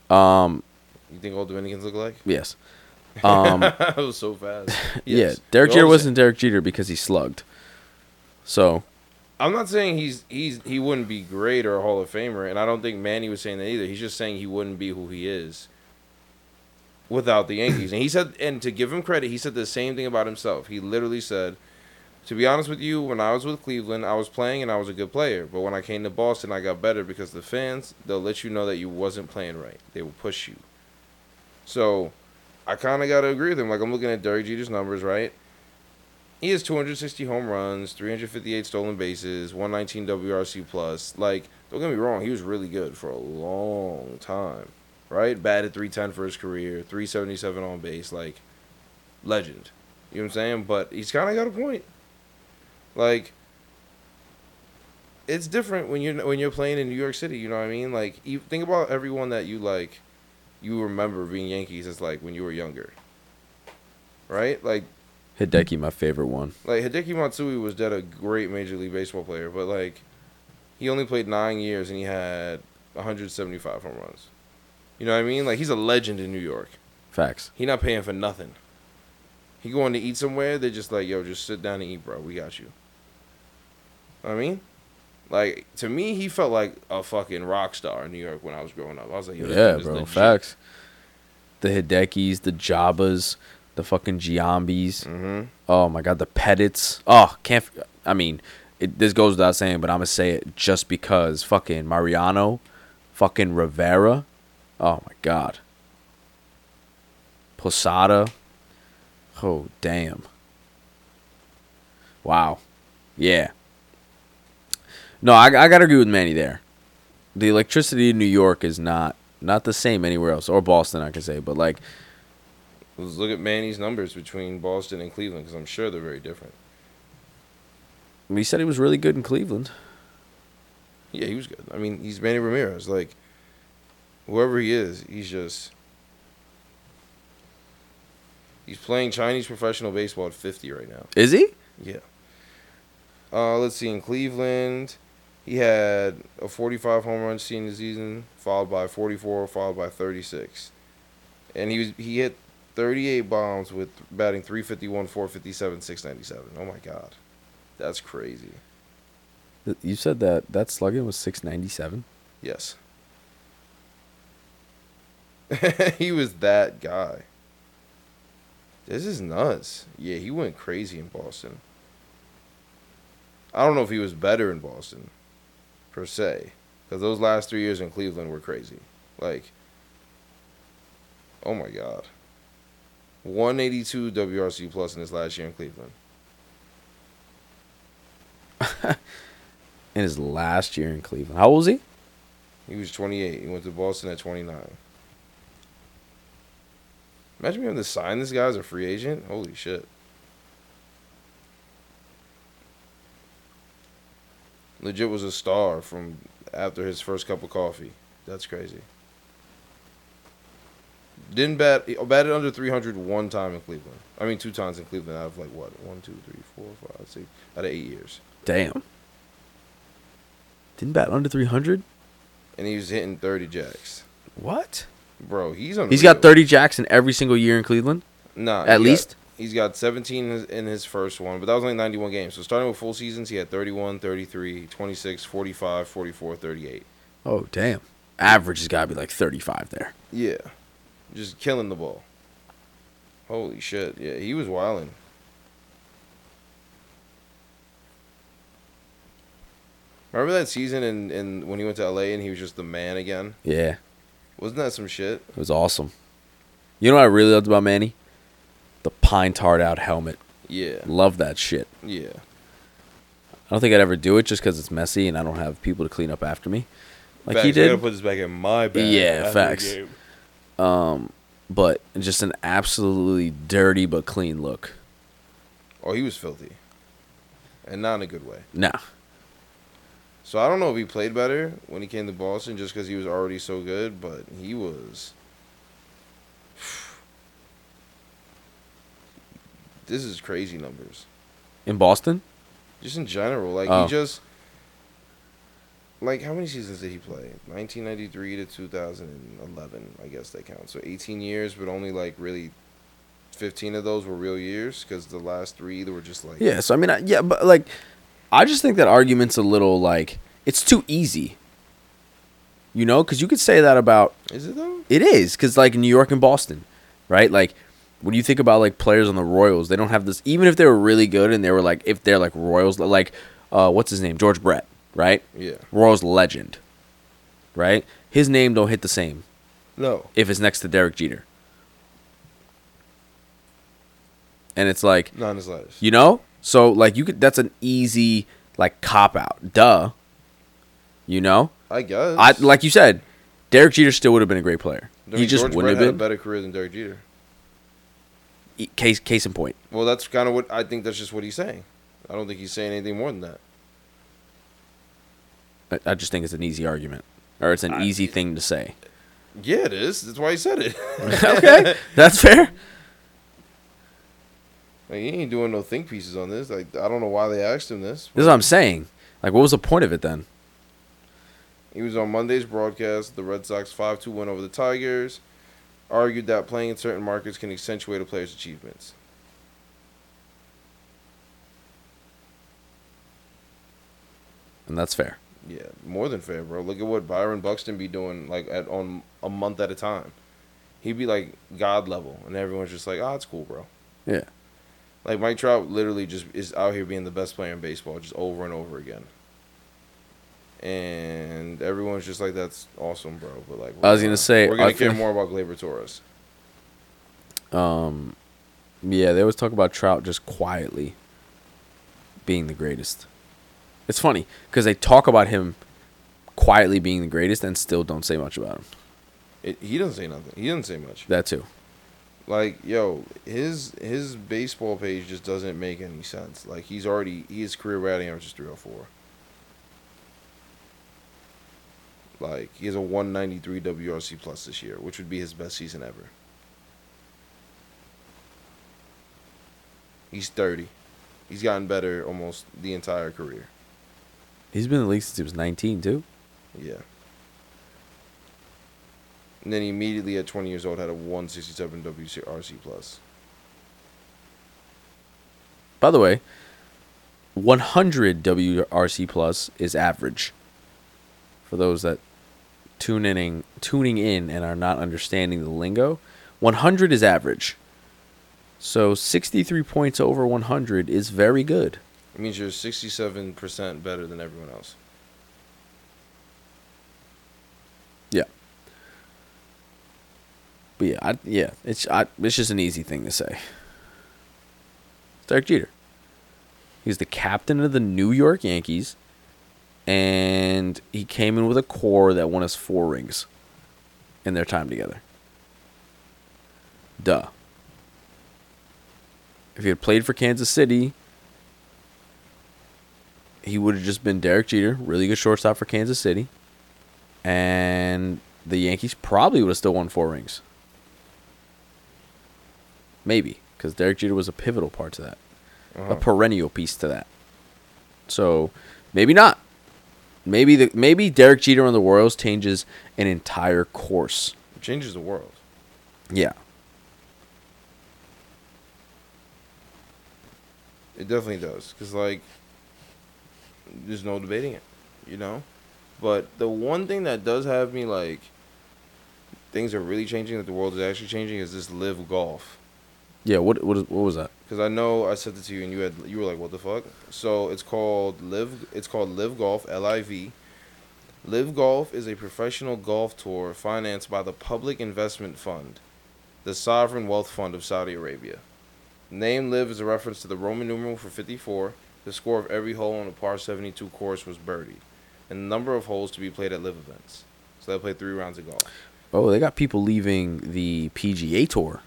[SPEAKER 1] Um,
[SPEAKER 2] you think all Dominicans look like?
[SPEAKER 1] yes. Um,
[SPEAKER 2] that was so fast.
[SPEAKER 1] Yeah, Derek Jeter wasn't Derek Jeter because he slugged. So
[SPEAKER 2] I'm not saying he's he's he wouldn't be great or a Hall of Famer, and I don't think Manny was saying that either. He's just saying he wouldn't be who he is without the Yankees. and he said, and to give him credit, he said the same thing about himself. He literally said, "To be honest with you, when I was with Cleveland, I was playing and I was a good player, but when I came to Boston, I got better because the fans they'll let you know that you wasn't playing right. They will push you. So." I kind of got to agree with him. Like, I'm looking at Derek Jeter's numbers, right? He has 260 home runs, 358 stolen bases, 119 WRC plus. Like, don't get me wrong, he was really good for a long time. right? Batted 310 for his career, 377 on base, like legend. You know what I'm saying? But he's kind of got a point. Like it's different when you're when you're playing in New York City. You know what I mean? Like you think about everyone that you like, you remember being Yankees as like when you were younger, right? Like
[SPEAKER 1] Hideki, my favorite one.
[SPEAKER 2] like Hideki Matsui was dead a great Major League Baseball player, but like he only played nine years and he had 175 home runs. You know what I mean? Like he's a legend in New York.
[SPEAKER 1] Facts.
[SPEAKER 2] He not paying for nothing. He going to eat somewhere, they're just like, yo, just sit down and eat, bro. We got you. Know what I mean? Like to me, he felt like a fucking rock star in New York when I was growing up. I was like, yo,
[SPEAKER 1] Yeah, bro. Facts. The Hidekis, the Jabas, the fucking Giambis.
[SPEAKER 2] Mhm.
[SPEAKER 1] Oh my god, the Pettittes. Oh, can't. I mean, it, this goes without saying, but I'm gonna say it just because fucking Mariano, fucking Rivera. Oh my god. Posada. Oh damn. Wow. Yeah. No, I, I gotta agree with Manny there. The electricity in New York is not not the same anywhere else, or Boston, I could say, but like
[SPEAKER 2] Let's look at Manny's numbers between Boston and Cleveland because I'm sure they're very different.
[SPEAKER 1] he said he was really good in Cleveland.
[SPEAKER 2] Yeah, he was good. I mean, he's Manny Ramirez. Like, whoever he is, he's just. He's playing Chinese professional baseball at 50 right now.
[SPEAKER 1] Is he?
[SPEAKER 2] Yeah. Uh, let's see. In Cleveland, he had a 45 home run senior season, followed by 44, followed by 36, and he was he hit 38 bombs with batting 351, 457, 697. Oh my god, that's crazy.
[SPEAKER 1] You said that that slugging was 697.
[SPEAKER 2] Yes. he was that guy. This is nuts. Yeah, he went crazy in Boston. I don't know if he was better in Boston, per se, because those last three years in Cleveland were crazy. Like, oh my god, 182 WRC plus in his last year in Cleveland.
[SPEAKER 1] In his last year in Cleveland. How old was he?
[SPEAKER 2] He was 28. He went to Boston at 29. Imagine me having to sign this guy as a free agent. Holy shit. Legit was a star from after his first cup of coffee. That's crazy. Didn't bat batted under 300 one time in Cleveland. I mean, two times in Cleveland out of like what? One, two, three, four, five, six. Out of eight years.
[SPEAKER 1] Damn. Didn't bat under 300?
[SPEAKER 2] And he was hitting 30 jacks.
[SPEAKER 1] What?
[SPEAKER 2] Bro, he's on.
[SPEAKER 1] He's got 30 jacks in every single year in Cleveland?
[SPEAKER 2] Nah,
[SPEAKER 1] At least?
[SPEAKER 2] got, he's got 17 in his, first one, but that was only 91 games. So starting with full seasons, he had 31, 33, 26, 45, 44, 38.
[SPEAKER 1] Oh, damn. Average has got to be like 35 there.
[SPEAKER 2] Yeah, just killing the ball. Holy shit! Yeah, he was wilding. Remember that season in, in when he went to LA and he was just the man again?
[SPEAKER 1] Yeah.
[SPEAKER 2] Wasn't that some shit?
[SPEAKER 1] It was awesome. You know what I really loved about Manny? The pine tarred out helmet.
[SPEAKER 2] Yeah,
[SPEAKER 1] Love that shit.
[SPEAKER 2] yeah.
[SPEAKER 1] I don't think I'd ever do it just because it's messy and I don't have people to clean up after me. Like
[SPEAKER 2] facts,
[SPEAKER 1] he
[SPEAKER 2] I gotta
[SPEAKER 1] did.
[SPEAKER 2] put this back in my bag.
[SPEAKER 1] Yeah, facts. Um, but just an absolutely dirty but clean look.
[SPEAKER 2] Oh, he was filthy, and not in a good way.
[SPEAKER 1] Nah.
[SPEAKER 2] So I don't know if he played better when he came to Boston just because he was already so good, but he was. This is crazy numbers.
[SPEAKER 1] In Boston?
[SPEAKER 2] Just in general, like
[SPEAKER 1] Oh.
[SPEAKER 2] he just. Like how many seasons did he play? 1993 to 2011, I guess they count. So 18 years, but only like really 15 of those were real years because the last three they were just like
[SPEAKER 1] Yeah, so I mean, I, yeah, but like, I just think that argument's a little like, it's too easy. You know, because you could say that about
[SPEAKER 2] Is it though?
[SPEAKER 1] It is because like New York and Boston, right? Like when you think about like players on the Royals, they don't have this. Even if they were really good and they were like, if they're like Royals, like uh, what's his name, George Brett, right?
[SPEAKER 2] Yeah.
[SPEAKER 1] Royals legend, right? His name don't hit the same
[SPEAKER 2] No.
[SPEAKER 1] if it's next to Derek Jeter. And it's like,
[SPEAKER 2] Not in his letters.
[SPEAKER 1] you know, so like you could. That's an easy like cop out, duh. You know,
[SPEAKER 2] I guess.
[SPEAKER 1] I like you said, Derek Jeter still would have been a great player.
[SPEAKER 2] I
[SPEAKER 1] He just
[SPEAKER 2] George
[SPEAKER 1] wouldn't
[SPEAKER 2] Brett
[SPEAKER 1] have
[SPEAKER 2] had
[SPEAKER 1] been?
[SPEAKER 2] a better career than Derek Jeter.
[SPEAKER 1] Case case in point.
[SPEAKER 2] Well, that's kind of what I think. That's just what he's saying. I don't think he's saying anything more than that.
[SPEAKER 1] I, I just think it's an easy argument, or it's an
[SPEAKER 2] I-
[SPEAKER 1] easy thing to say.
[SPEAKER 2] Yeah, it is. That's why he said it.
[SPEAKER 1] okay, that's fair.
[SPEAKER 2] Like, he ain't doing no think pieces on this. Like I don't know why they asked him this.
[SPEAKER 1] This is what I'm saying. Like, what was the point of it then?
[SPEAKER 2] He was on Monday's broadcast. The Red Sox 5 2 win over the Tigers. Argued that playing in certain markets can accentuate a player's achievements.
[SPEAKER 1] And that's fair.
[SPEAKER 2] Yeah, more than fair, bro. Look at what Byron Buxton be doing like at on a month at a time. He'd be like god level, and everyone's just like, "Ah, it's cool, bro."
[SPEAKER 1] Yeah.
[SPEAKER 2] Like Mike Trout literally just is out here being the best player in baseball, just over and over again. And everyone's just like, "That's awesome, bro." But like,
[SPEAKER 1] I was gonna say,
[SPEAKER 2] we're gonna
[SPEAKER 1] I
[SPEAKER 2] care more about Gleyber Torres.
[SPEAKER 1] Um, yeah, they always talk about Trout just quietly being the greatest. It's funny because they talk about him quietly being the greatest and still don't say much about him.
[SPEAKER 2] It, he doesn't say nothing. He doesn't say much.
[SPEAKER 1] That too.
[SPEAKER 2] Like, yo, his his baseball page just doesn't make any sense. Like, he's already his career batting average is three hundred four. Like, he has a one ninety three WRC plus this year, which would be his best season ever. He's thirty. He's gotten better almost the entire career.
[SPEAKER 1] He's been in the league since he was 19 too.
[SPEAKER 2] Yeah. And then he immediately at 20 years old had a 167 WRC plus.
[SPEAKER 1] By the way, 100 WRC plus is average. For those that tune in, tuning in and are not understanding the lingo, 100 is average. So 63 points over 100 is very good.
[SPEAKER 2] It means you're 67% better than everyone else. Yeah.
[SPEAKER 1] But yeah, I, yeah, it's I, it's just an easy thing to say. Derek Jeter. He's the captain of the New York Yankees, and he came in with a core that won us four rings in their time together. Duh. If he had played for Kansas City, he would have just been Derek Jeter, really good shortstop for Kansas City, and the Yankees probably would have still won four rings. Maybe, because Derek Jeter was a pivotal part to that,
[SPEAKER 2] Uh-huh.
[SPEAKER 1] a perennial piece to that. So maybe not. Maybe the maybe Derek Jeter on the Royals changes an entire course.
[SPEAKER 2] It changes the world.
[SPEAKER 1] Yeah,
[SPEAKER 2] It definitely does. Because, like, there's no debating it, you know? But the one thing that does have me, like, things are really changing, that the world is actually changing, is this live golf.
[SPEAKER 1] yeah. What what is- what was that?
[SPEAKER 2] Because I know I sent it to you and you had you were like, "What the fuck?" So it's called LIV. It's called LIV Golf. L I V. LIV Golf is a professional golf tour financed by the Public Investment Fund, the sovereign wealth fund of Saudi Arabia. Name LIV is a reference to the Roman numeral for 54. The score of every hole on the par 72 course was birdie, and the number of holes to be played at LIV events. So they play three rounds of golf.
[SPEAKER 1] Oh, they got people leaving the PGA tour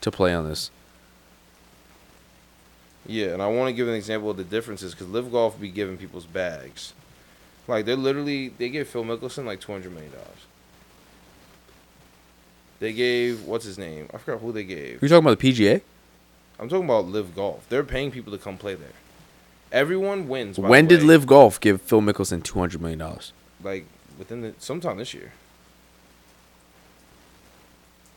[SPEAKER 1] to play on this.
[SPEAKER 2] Yeah, and I want to give an example of the differences because LIV Golf be giving people's bags. Like they're literally they gave Phil Mickelson like two hundred million dollars. They gave what's his name? I forgot who they gave.
[SPEAKER 1] You're talking about the PGA?
[SPEAKER 2] I'm talking about LIV Golf. They're paying people to come play there. Everyone wins.
[SPEAKER 1] When did. LIV Golf give Phil Mickelson two hundred million dollars?
[SPEAKER 2] Like within the sometime this year.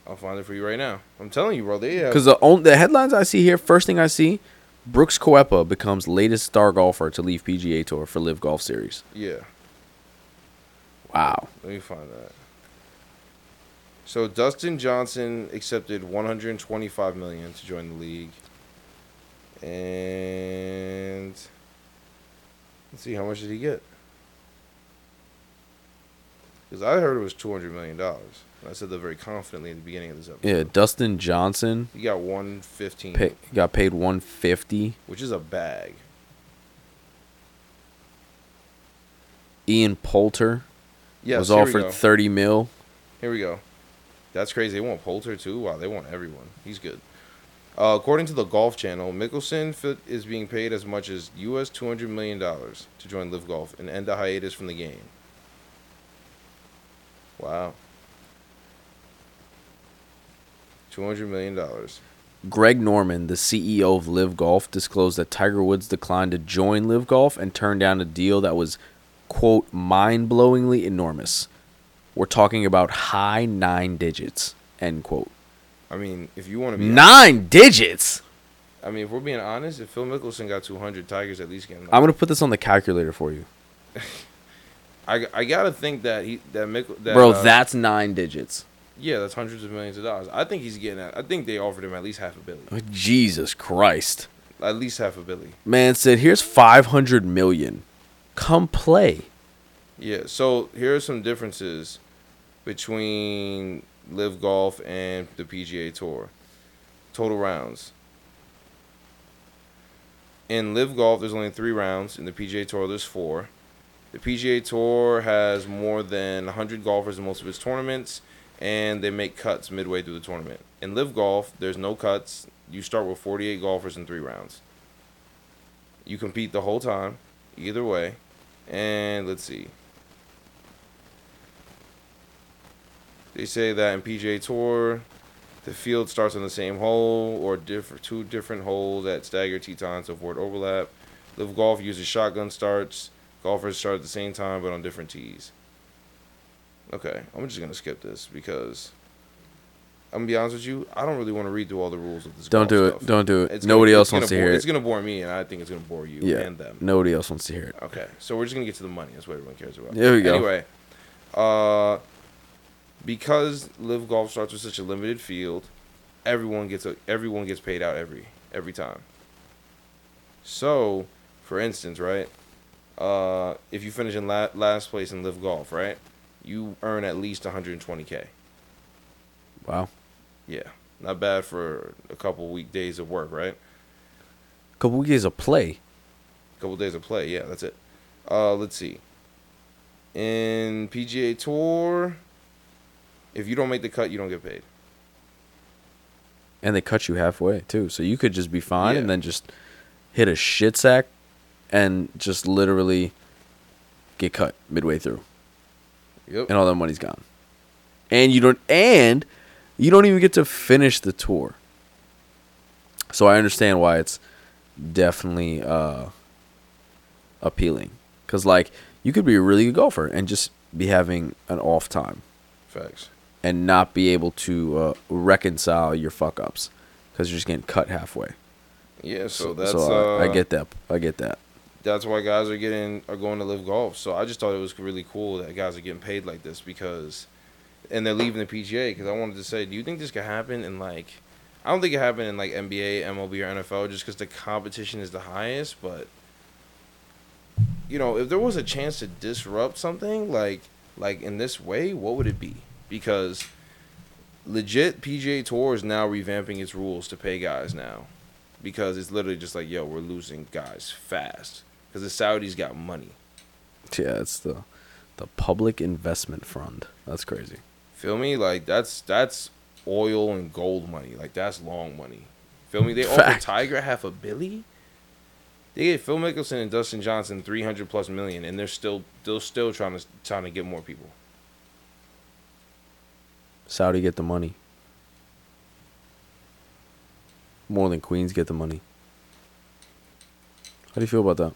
[SPEAKER 2] I'll find it for you right now. I'm telling you, bro. They
[SPEAKER 1] Because the on, the headlines I see here, first thing I see, Brooks Koepka becomes latest star golfer to leave PGA Tour for LIV Golf Series.
[SPEAKER 2] yeah.
[SPEAKER 1] Wow.
[SPEAKER 2] Let me find that. So Dustin Johnson accepted 125 million to join the league, and let's see how much did he get? Because I heard it was 200 million dollars. I said that very confidently in the beginning of this episode.
[SPEAKER 1] Yeah, Dustin Johnson
[SPEAKER 2] he got 115,
[SPEAKER 1] pay, got paid one fifty.
[SPEAKER 2] which is a bag.
[SPEAKER 1] Ian Poulter
[SPEAKER 2] Yes,
[SPEAKER 1] was offered thirty mil.
[SPEAKER 2] Here we go. That's crazy. They want Poulter too. Wow, they want everyone. He's good. Uh, according to the Golf Channel, Mickelson is being paid as much as U.S. two hundred million dollars to join LIV Golf and end a hiatus from the game. Wow. Two hundred million dollars.
[SPEAKER 1] Greg Norman, the CEO of LIV Golf, disclosed that Tiger Woods declined to join LIV Golf and turned down a deal that was, quote, mind blowingly enormous. We're talking about high nine digits, end quote.
[SPEAKER 2] I mean, if you want to be,
[SPEAKER 1] Nine digits?
[SPEAKER 2] I mean, if we're being honest, if Phil Mickelson got two hundred, Tiger's at least getting.
[SPEAKER 1] I'm going to put this on the calculator for you.
[SPEAKER 2] I, I gotta think that he that Mick that
[SPEAKER 1] Bro,
[SPEAKER 2] uh,
[SPEAKER 1] that's nine digits.
[SPEAKER 2] yeah, that's hundreds of millions of dollars. I think he's getting. At, I think they offered him at least half a billion.
[SPEAKER 1] Jesus Christ.
[SPEAKER 2] At least half a billion.
[SPEAKER 1] Man said, here's 500 million. Come play.
[SPEAKER 2] Yeah. So here are some differences between LIV Golf and the PGA Tour. Total rounds. In LIV Golf, there's only three rounds. In the PGA Tour, there's four. The PGA Tour has more than 100 golfers in most of its tournaments, and they make cuts midway through the tournament. In LIV Golf, there's no cuts. You start with 48 golfers in three rounds. You compete the whole time, either way. And let's see. They say that in PGA Tour, the field starts on the same hole or different two different holes at staggered tee times to avoid overlap. LIV Golf uses shotgun starts. Golfers start at the same time but on different tees. Okay, I'm just gonna skip this because I'm gonna be honest with you. I don't really want to read through all the rules of this.
[SPEAKER 1] Don't do
[SPEAKER 2] stuff.
[SPEAKER 1] it. Don't do it.
[SPEAKER 2] It's gonna-
[SPEAKER 1] Nobody else wants to
[SPEAKER 2] bore-
[SPEAKER 1] hear it.
[SPEAKER 2] It's gonna bore me, and I think it's gonna bore you
[SPEAKER 1] Yeah.
[SPEAKER 2] and them.
[SPEAKER 1] Nobody else wants to hear it.
[SPEAKER 2] Okay, so we're just gonna get to the money. That's what everyone cares about.
[SPEAKER 1] There we go.
[SPEAKER 2] Anyway, uh, because LIV Golf starts with such a limited field, everyone gets a everyone gets paid out every every time. So, for instance, right, uh, if you finish in la- last place in LIV Golf, right, you earn at least 120k.
[SPEAKER 1] Wow.
[SPEAKER 2] Yeah, not bad for a couple week days of work, right?
[SPEAKER 1] couple weeks of play.
[SPEAKER 2] A couple days of play. Yeah, that's it. Uh, let's see. In PGA Tour, if you don't make the cut, you don't get paid.
[SPEAKER 1] And they cut you halfway, too. So you could just be fine
[SPEAKER 2] Yeah.
[SPEAKER 1] and then just hit a shit sack and just literally get cut midway through.
[SPEAKER 2] Yep.
[SPEAKER 1] And all that money's gone. And you don't and you don't even get to finish the tour. So I understand why it's definitely uh appealing. Cause like you could be a really good golfer and just be having an off time.
[SPEAKER 2] Facts.
[SPEAKER 1] and not be able to uh, reconcile your fuck ups because you're just getting cut halfway.
[SPEAKER 2] Yeah, so that's
[SPEAKER 1] so, uh, I
[SPEAKER 2] uh,
[SPEAKER 1] get that. I get that.
[SPEAKER 2] That's why guys are getting are going to LIV golf. So I just thought it was really cool that guys are getting paid like this because, and they're leaving the PGA because I wanted to say, do you think this could happen in like, I don't think it happened in like NBA, MLB, or NFL just because the competition is the highest. But you know, if there was a chance to disrupt something like like in this way, what would it be? Because legit PGA Tour is now revamping its rules to pay guys now because it's literally just like, yo, we're losing guys fast because the Saudis got money.
[SPEAKER 1] Yeah, it's the the public investment fund. That's crazy.
[SPEAKER 2] Feel me? Like that's that's oil and gold money. Like that's long money. Feel me? They offer Tiger half a billy. They get Phil Mickelson and Dustin Johnson three hundred plus million, and they're still they're still trying to trying to get more people.
[SPEAKER 1] Saudi get the money. More than Queens get the money. How do you feel about that?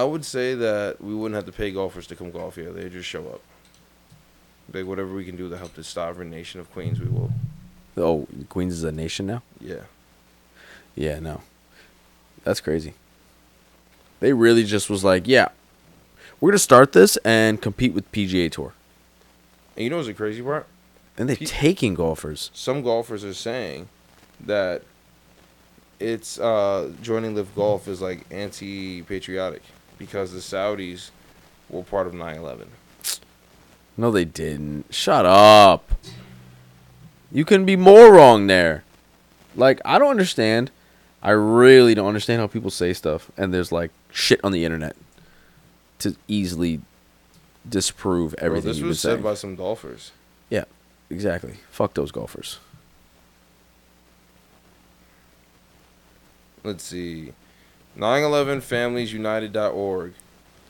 [SPEAKER 2] I would say that we wouldn't have to pay golfers to come golf here. They just show up. Like whatever we can do to help the sovereign nation of Queens, we will.
[SPEAKER 1] Oh, Queens is a nation now.
[SPEAKER 2] Yeah.
[SPEAKER 1] Yeah, no, that's crazy. They really just was like, yeah, we're gonna start this and compete with PGA Tour,
[SPEAKER 2] And you know what's the crazy part?
[SPEAKER 1] and they're
[SPEAKER 2] P-
[SPEAKER 1] taking golfers.
[SPEAKER 2] some golfers are saying that it's uh, joining LIV Golf is like anti-patriotic because the Saudis were part of 9/11.
[SPEAKER 1] No, they didn't. Shut up. You can be more wrong there. Like, I don't understand. I really don't understand how people say stuff and there's like shit on the internet to easily disprove
[SPEAKER 2] Bro,
[SPEAKER 1] everything
[SPEAKER 2] this
[SPEAKER 1] you've been
[SPEAKER 2] was said
[SPEAKER 1] saying.
[SPEAKER 2] by some golfers.
[SPEAKER 1] yeah. exactly. Fuck those golfers.
[SPEAKER 2] Let's see. 911familiesunited.org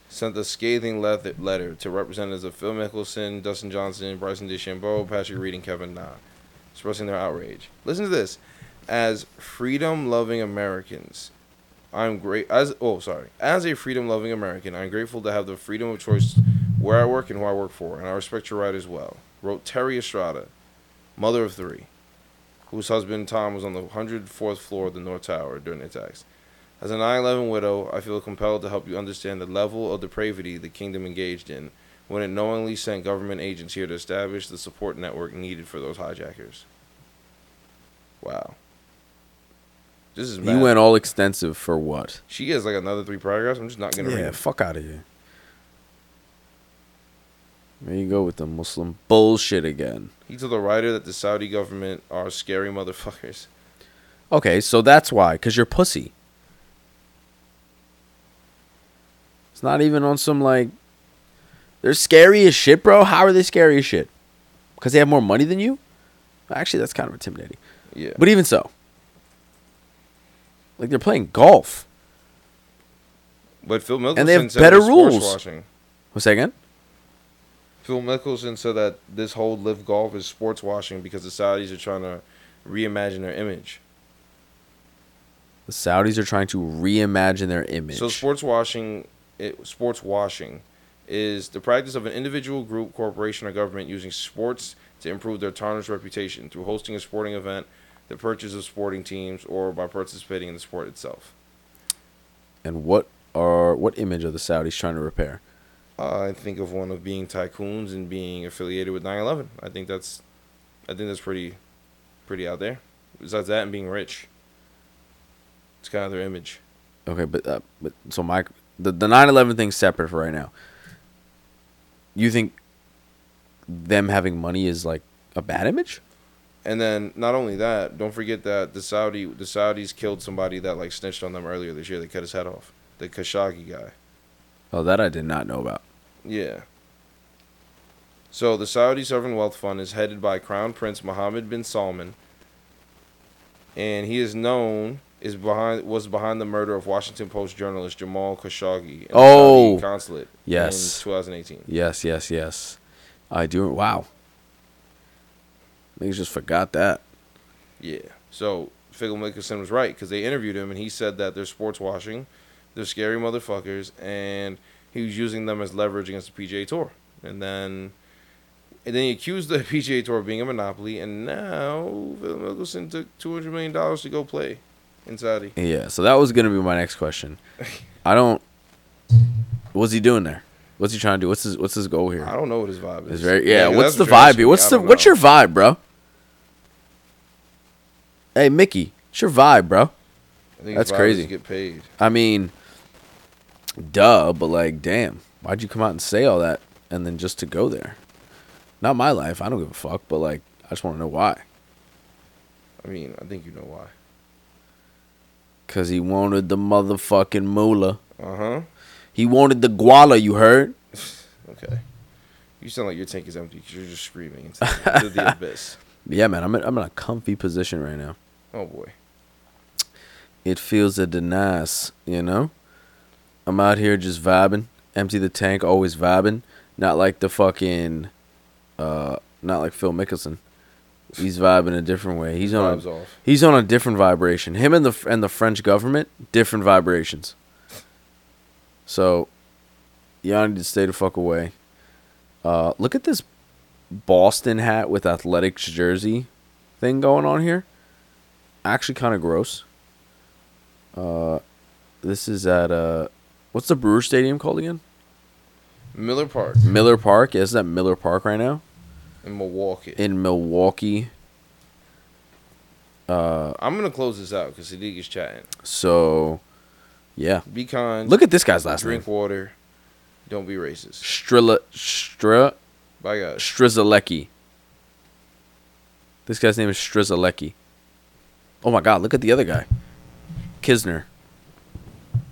[SPEAKER 2] sent a scathing letter to representatives of Phil Mickelson, Dustin Johnson, Bryson DeChambeau, Patrick Reed, and Kevin Na, expressing their outrage. Listen to this. As freedom-loving Americans, I'm great as oh sorry. As a freedom-loving American, I'm grateful to have the freedom of choice where I work and who I work for, and I respect your right as well. Wrote Terry Strada, mother of three, whose husband Tom was on the 104th floor of the North Tower during the attacks. As a 9 11 widow, I feel compelled to help you understand the level of depravity the kingdom engaged in when it knowingly sent government agents here to establish the support network needed for those hijackers. Wow. This is
[SPEAKER 1] You went all extensive for what?
[SPEAKER 2] She has like another three paragraphs. I'm just not gonna read.
[SPEAKER 1] Yeah, fuck out of here. There you go with the Muslim bullshit again.
[SPEAKER 2] He told the writer that the Saudi government are scary motherfuckers.
[SPEAKER 1] Okay, so that's why, because you're pussy. It's not even on some like. They're scary as shit, bro. How are they scary as shit? Because they have more money than you? Actually, that's kind of intimidating.
[SPEAKER 2] Yeah.
[SPEAKER 1] But even so, like they're playing golf.
[SPEAKER 2] But Phil Mickelson
[SPEAKER 1] And they have
[SPEAKER 2] said
[SPEAKER 1] better
[SPEAKER 2] it was sports
[SPEAKER 1] rules.
[SPEAKER 2] Washing.
[SPEAKER 1] What's that again?
[SPEAKER 2] Phil Mickelson said that this whole LIV golf is sports washing because the Saudis are trying to reimagine their image.
[SPEAKER 1] The Saudis are trying to reimagine their image.
[SPEAKER 2] So sports washing, it, sports washing, is the practice of an individual, group, corporation, or government using sports to improve their tarnished reputation through hosting a sporting event, the purchase of sporting teams, or by participating in the sport itself.
[SPEAKER 1] and what are what image are the Saudis trying to repair?
[SPEAKER 2] I think of one of being tycoons and being affiliated with 9/11. I think that's, I think that's pretty, pretty out there. Besides that, and being rich, it's kind of their image.
[SPEAKER 1] Okay, but uh, but so my the the nine eleven thing's separate for right now. You think them having money is like a bad image?
[SPEAKER 2] And then not only that, don't forget that the Saudi the Saudis killed somebody that like snitched on them earlier this year. They cut his head off. The Khashoggi guy.
[SPEAKER 1] Oh, that I did not know about.
[SPEAKER 2] Yeah. So the Saudi Sovereign Wealth Fund is headed by Crown Prince Mohammed bin Salman, and he is known is behind was behind the murder of Washington Post journalist Jamal Khashoggi in the
[SPEAKER 1] Oh.
[SPEAKER 2] Saudi consulate
[SPEAKER 1] Yes.
[SPEAKER 2] in 2018.
[SPEAKER 1] Yes, yes, yes. I do. Wow. Niggas just forgot that.
[SPEAKER 2] Yeah. So Phil Mickelson was right because they interviewed him and he said that they're sports washing, they're scary motherfuckers, and he was using them as leverage against the PGA Tour. And then, and then he accused the PGA Tour of being a monopoly, and now Phil Mickelson took two hundred million dollars to go play in Saudi.
[SPEAKER 1] Yeah. So that was gonna be my next question. I don't. What's he doing there? What's he trying to do? What's his What's his goal here?
[SPEAKER 2] I don't know what his vibe is.
[SPEAKER 1] It's very yeah.
[SPEAKER 2] 'cause
[SPEAKER 1] what's the vibe here? What's the What's your vibe, bro? Hey Mickey, what's your vibe, bro?
[SPEAKER 2] I think
[SPEAKER 1] That's crazy.
[SPEAKER 2] Get paid.
[SPEAKER 1] I mean, duh, but like, damn, why'd you come out and say all that and then just to go there? Not my life. I don't give a fuck, but like, I just want to know why.
[SPEAKER 2] I mean, I think you know why.
[SPEAKER 1] Cause he wanted the motherfucking moolah.
[SPEAKER 2] Uh huh.
[SPEAKER 1] He wanted the guala. You heard?
[SPEAKER 2] Okay. You sound like your tank is empty because you're just screaming into, into the abyss.
[SPEAKER 1] Yeah, man. I'm in, I'm in a comfy position right now.
[SPEAKER 2] Oh boy.
[SPEAKER 1] It feels a nice, you know. I'm out here just vibing. Empty the tank, always vibing. Not like the fucking, uh, not like Phil Mickelson. He's vibing a different way. He's on.
[SPEAKER 2] Vibes
[SPEAKER 1] A,
[SPEAKER 2] off.
[SPEAKER 1] he's on a different vibration. Him and the and the French government, different vibrations. So, y'all need to stay the fuck away. Uh, look at this Boston hat with athletics jersey thing going on here. Actually, kind of gross. Uh, this is at uh, what's the Brewer Stadium called again?
[SPEAKER 2] Miller Park
[SPEAKER 1] Miller Park. Is that Miller Park right now
[SPEAKER 2] in Milwaukee.
[SPEAKER 1] in Milwaukee? Uh,
[SPEAKER 2] I'm gonna close this out because Sadiq is chatting.
[SPEAKER 1] so yeah.
[SPEAKER 2] Be kind.
[SPEAKER 1] Look at this guy's last
[SPEAKER 2] drink
[SPEAKER 1] name.
[SPEAKER 2] Drink water. Don't be racist.
[SPEAKER 1] Strila Stra
[SPEAKER 2] Bye guys.
[SPEAKER 1] Strizelecki. This guy's name is Strizelecki. Oh my god, look at the other guy. Kisner.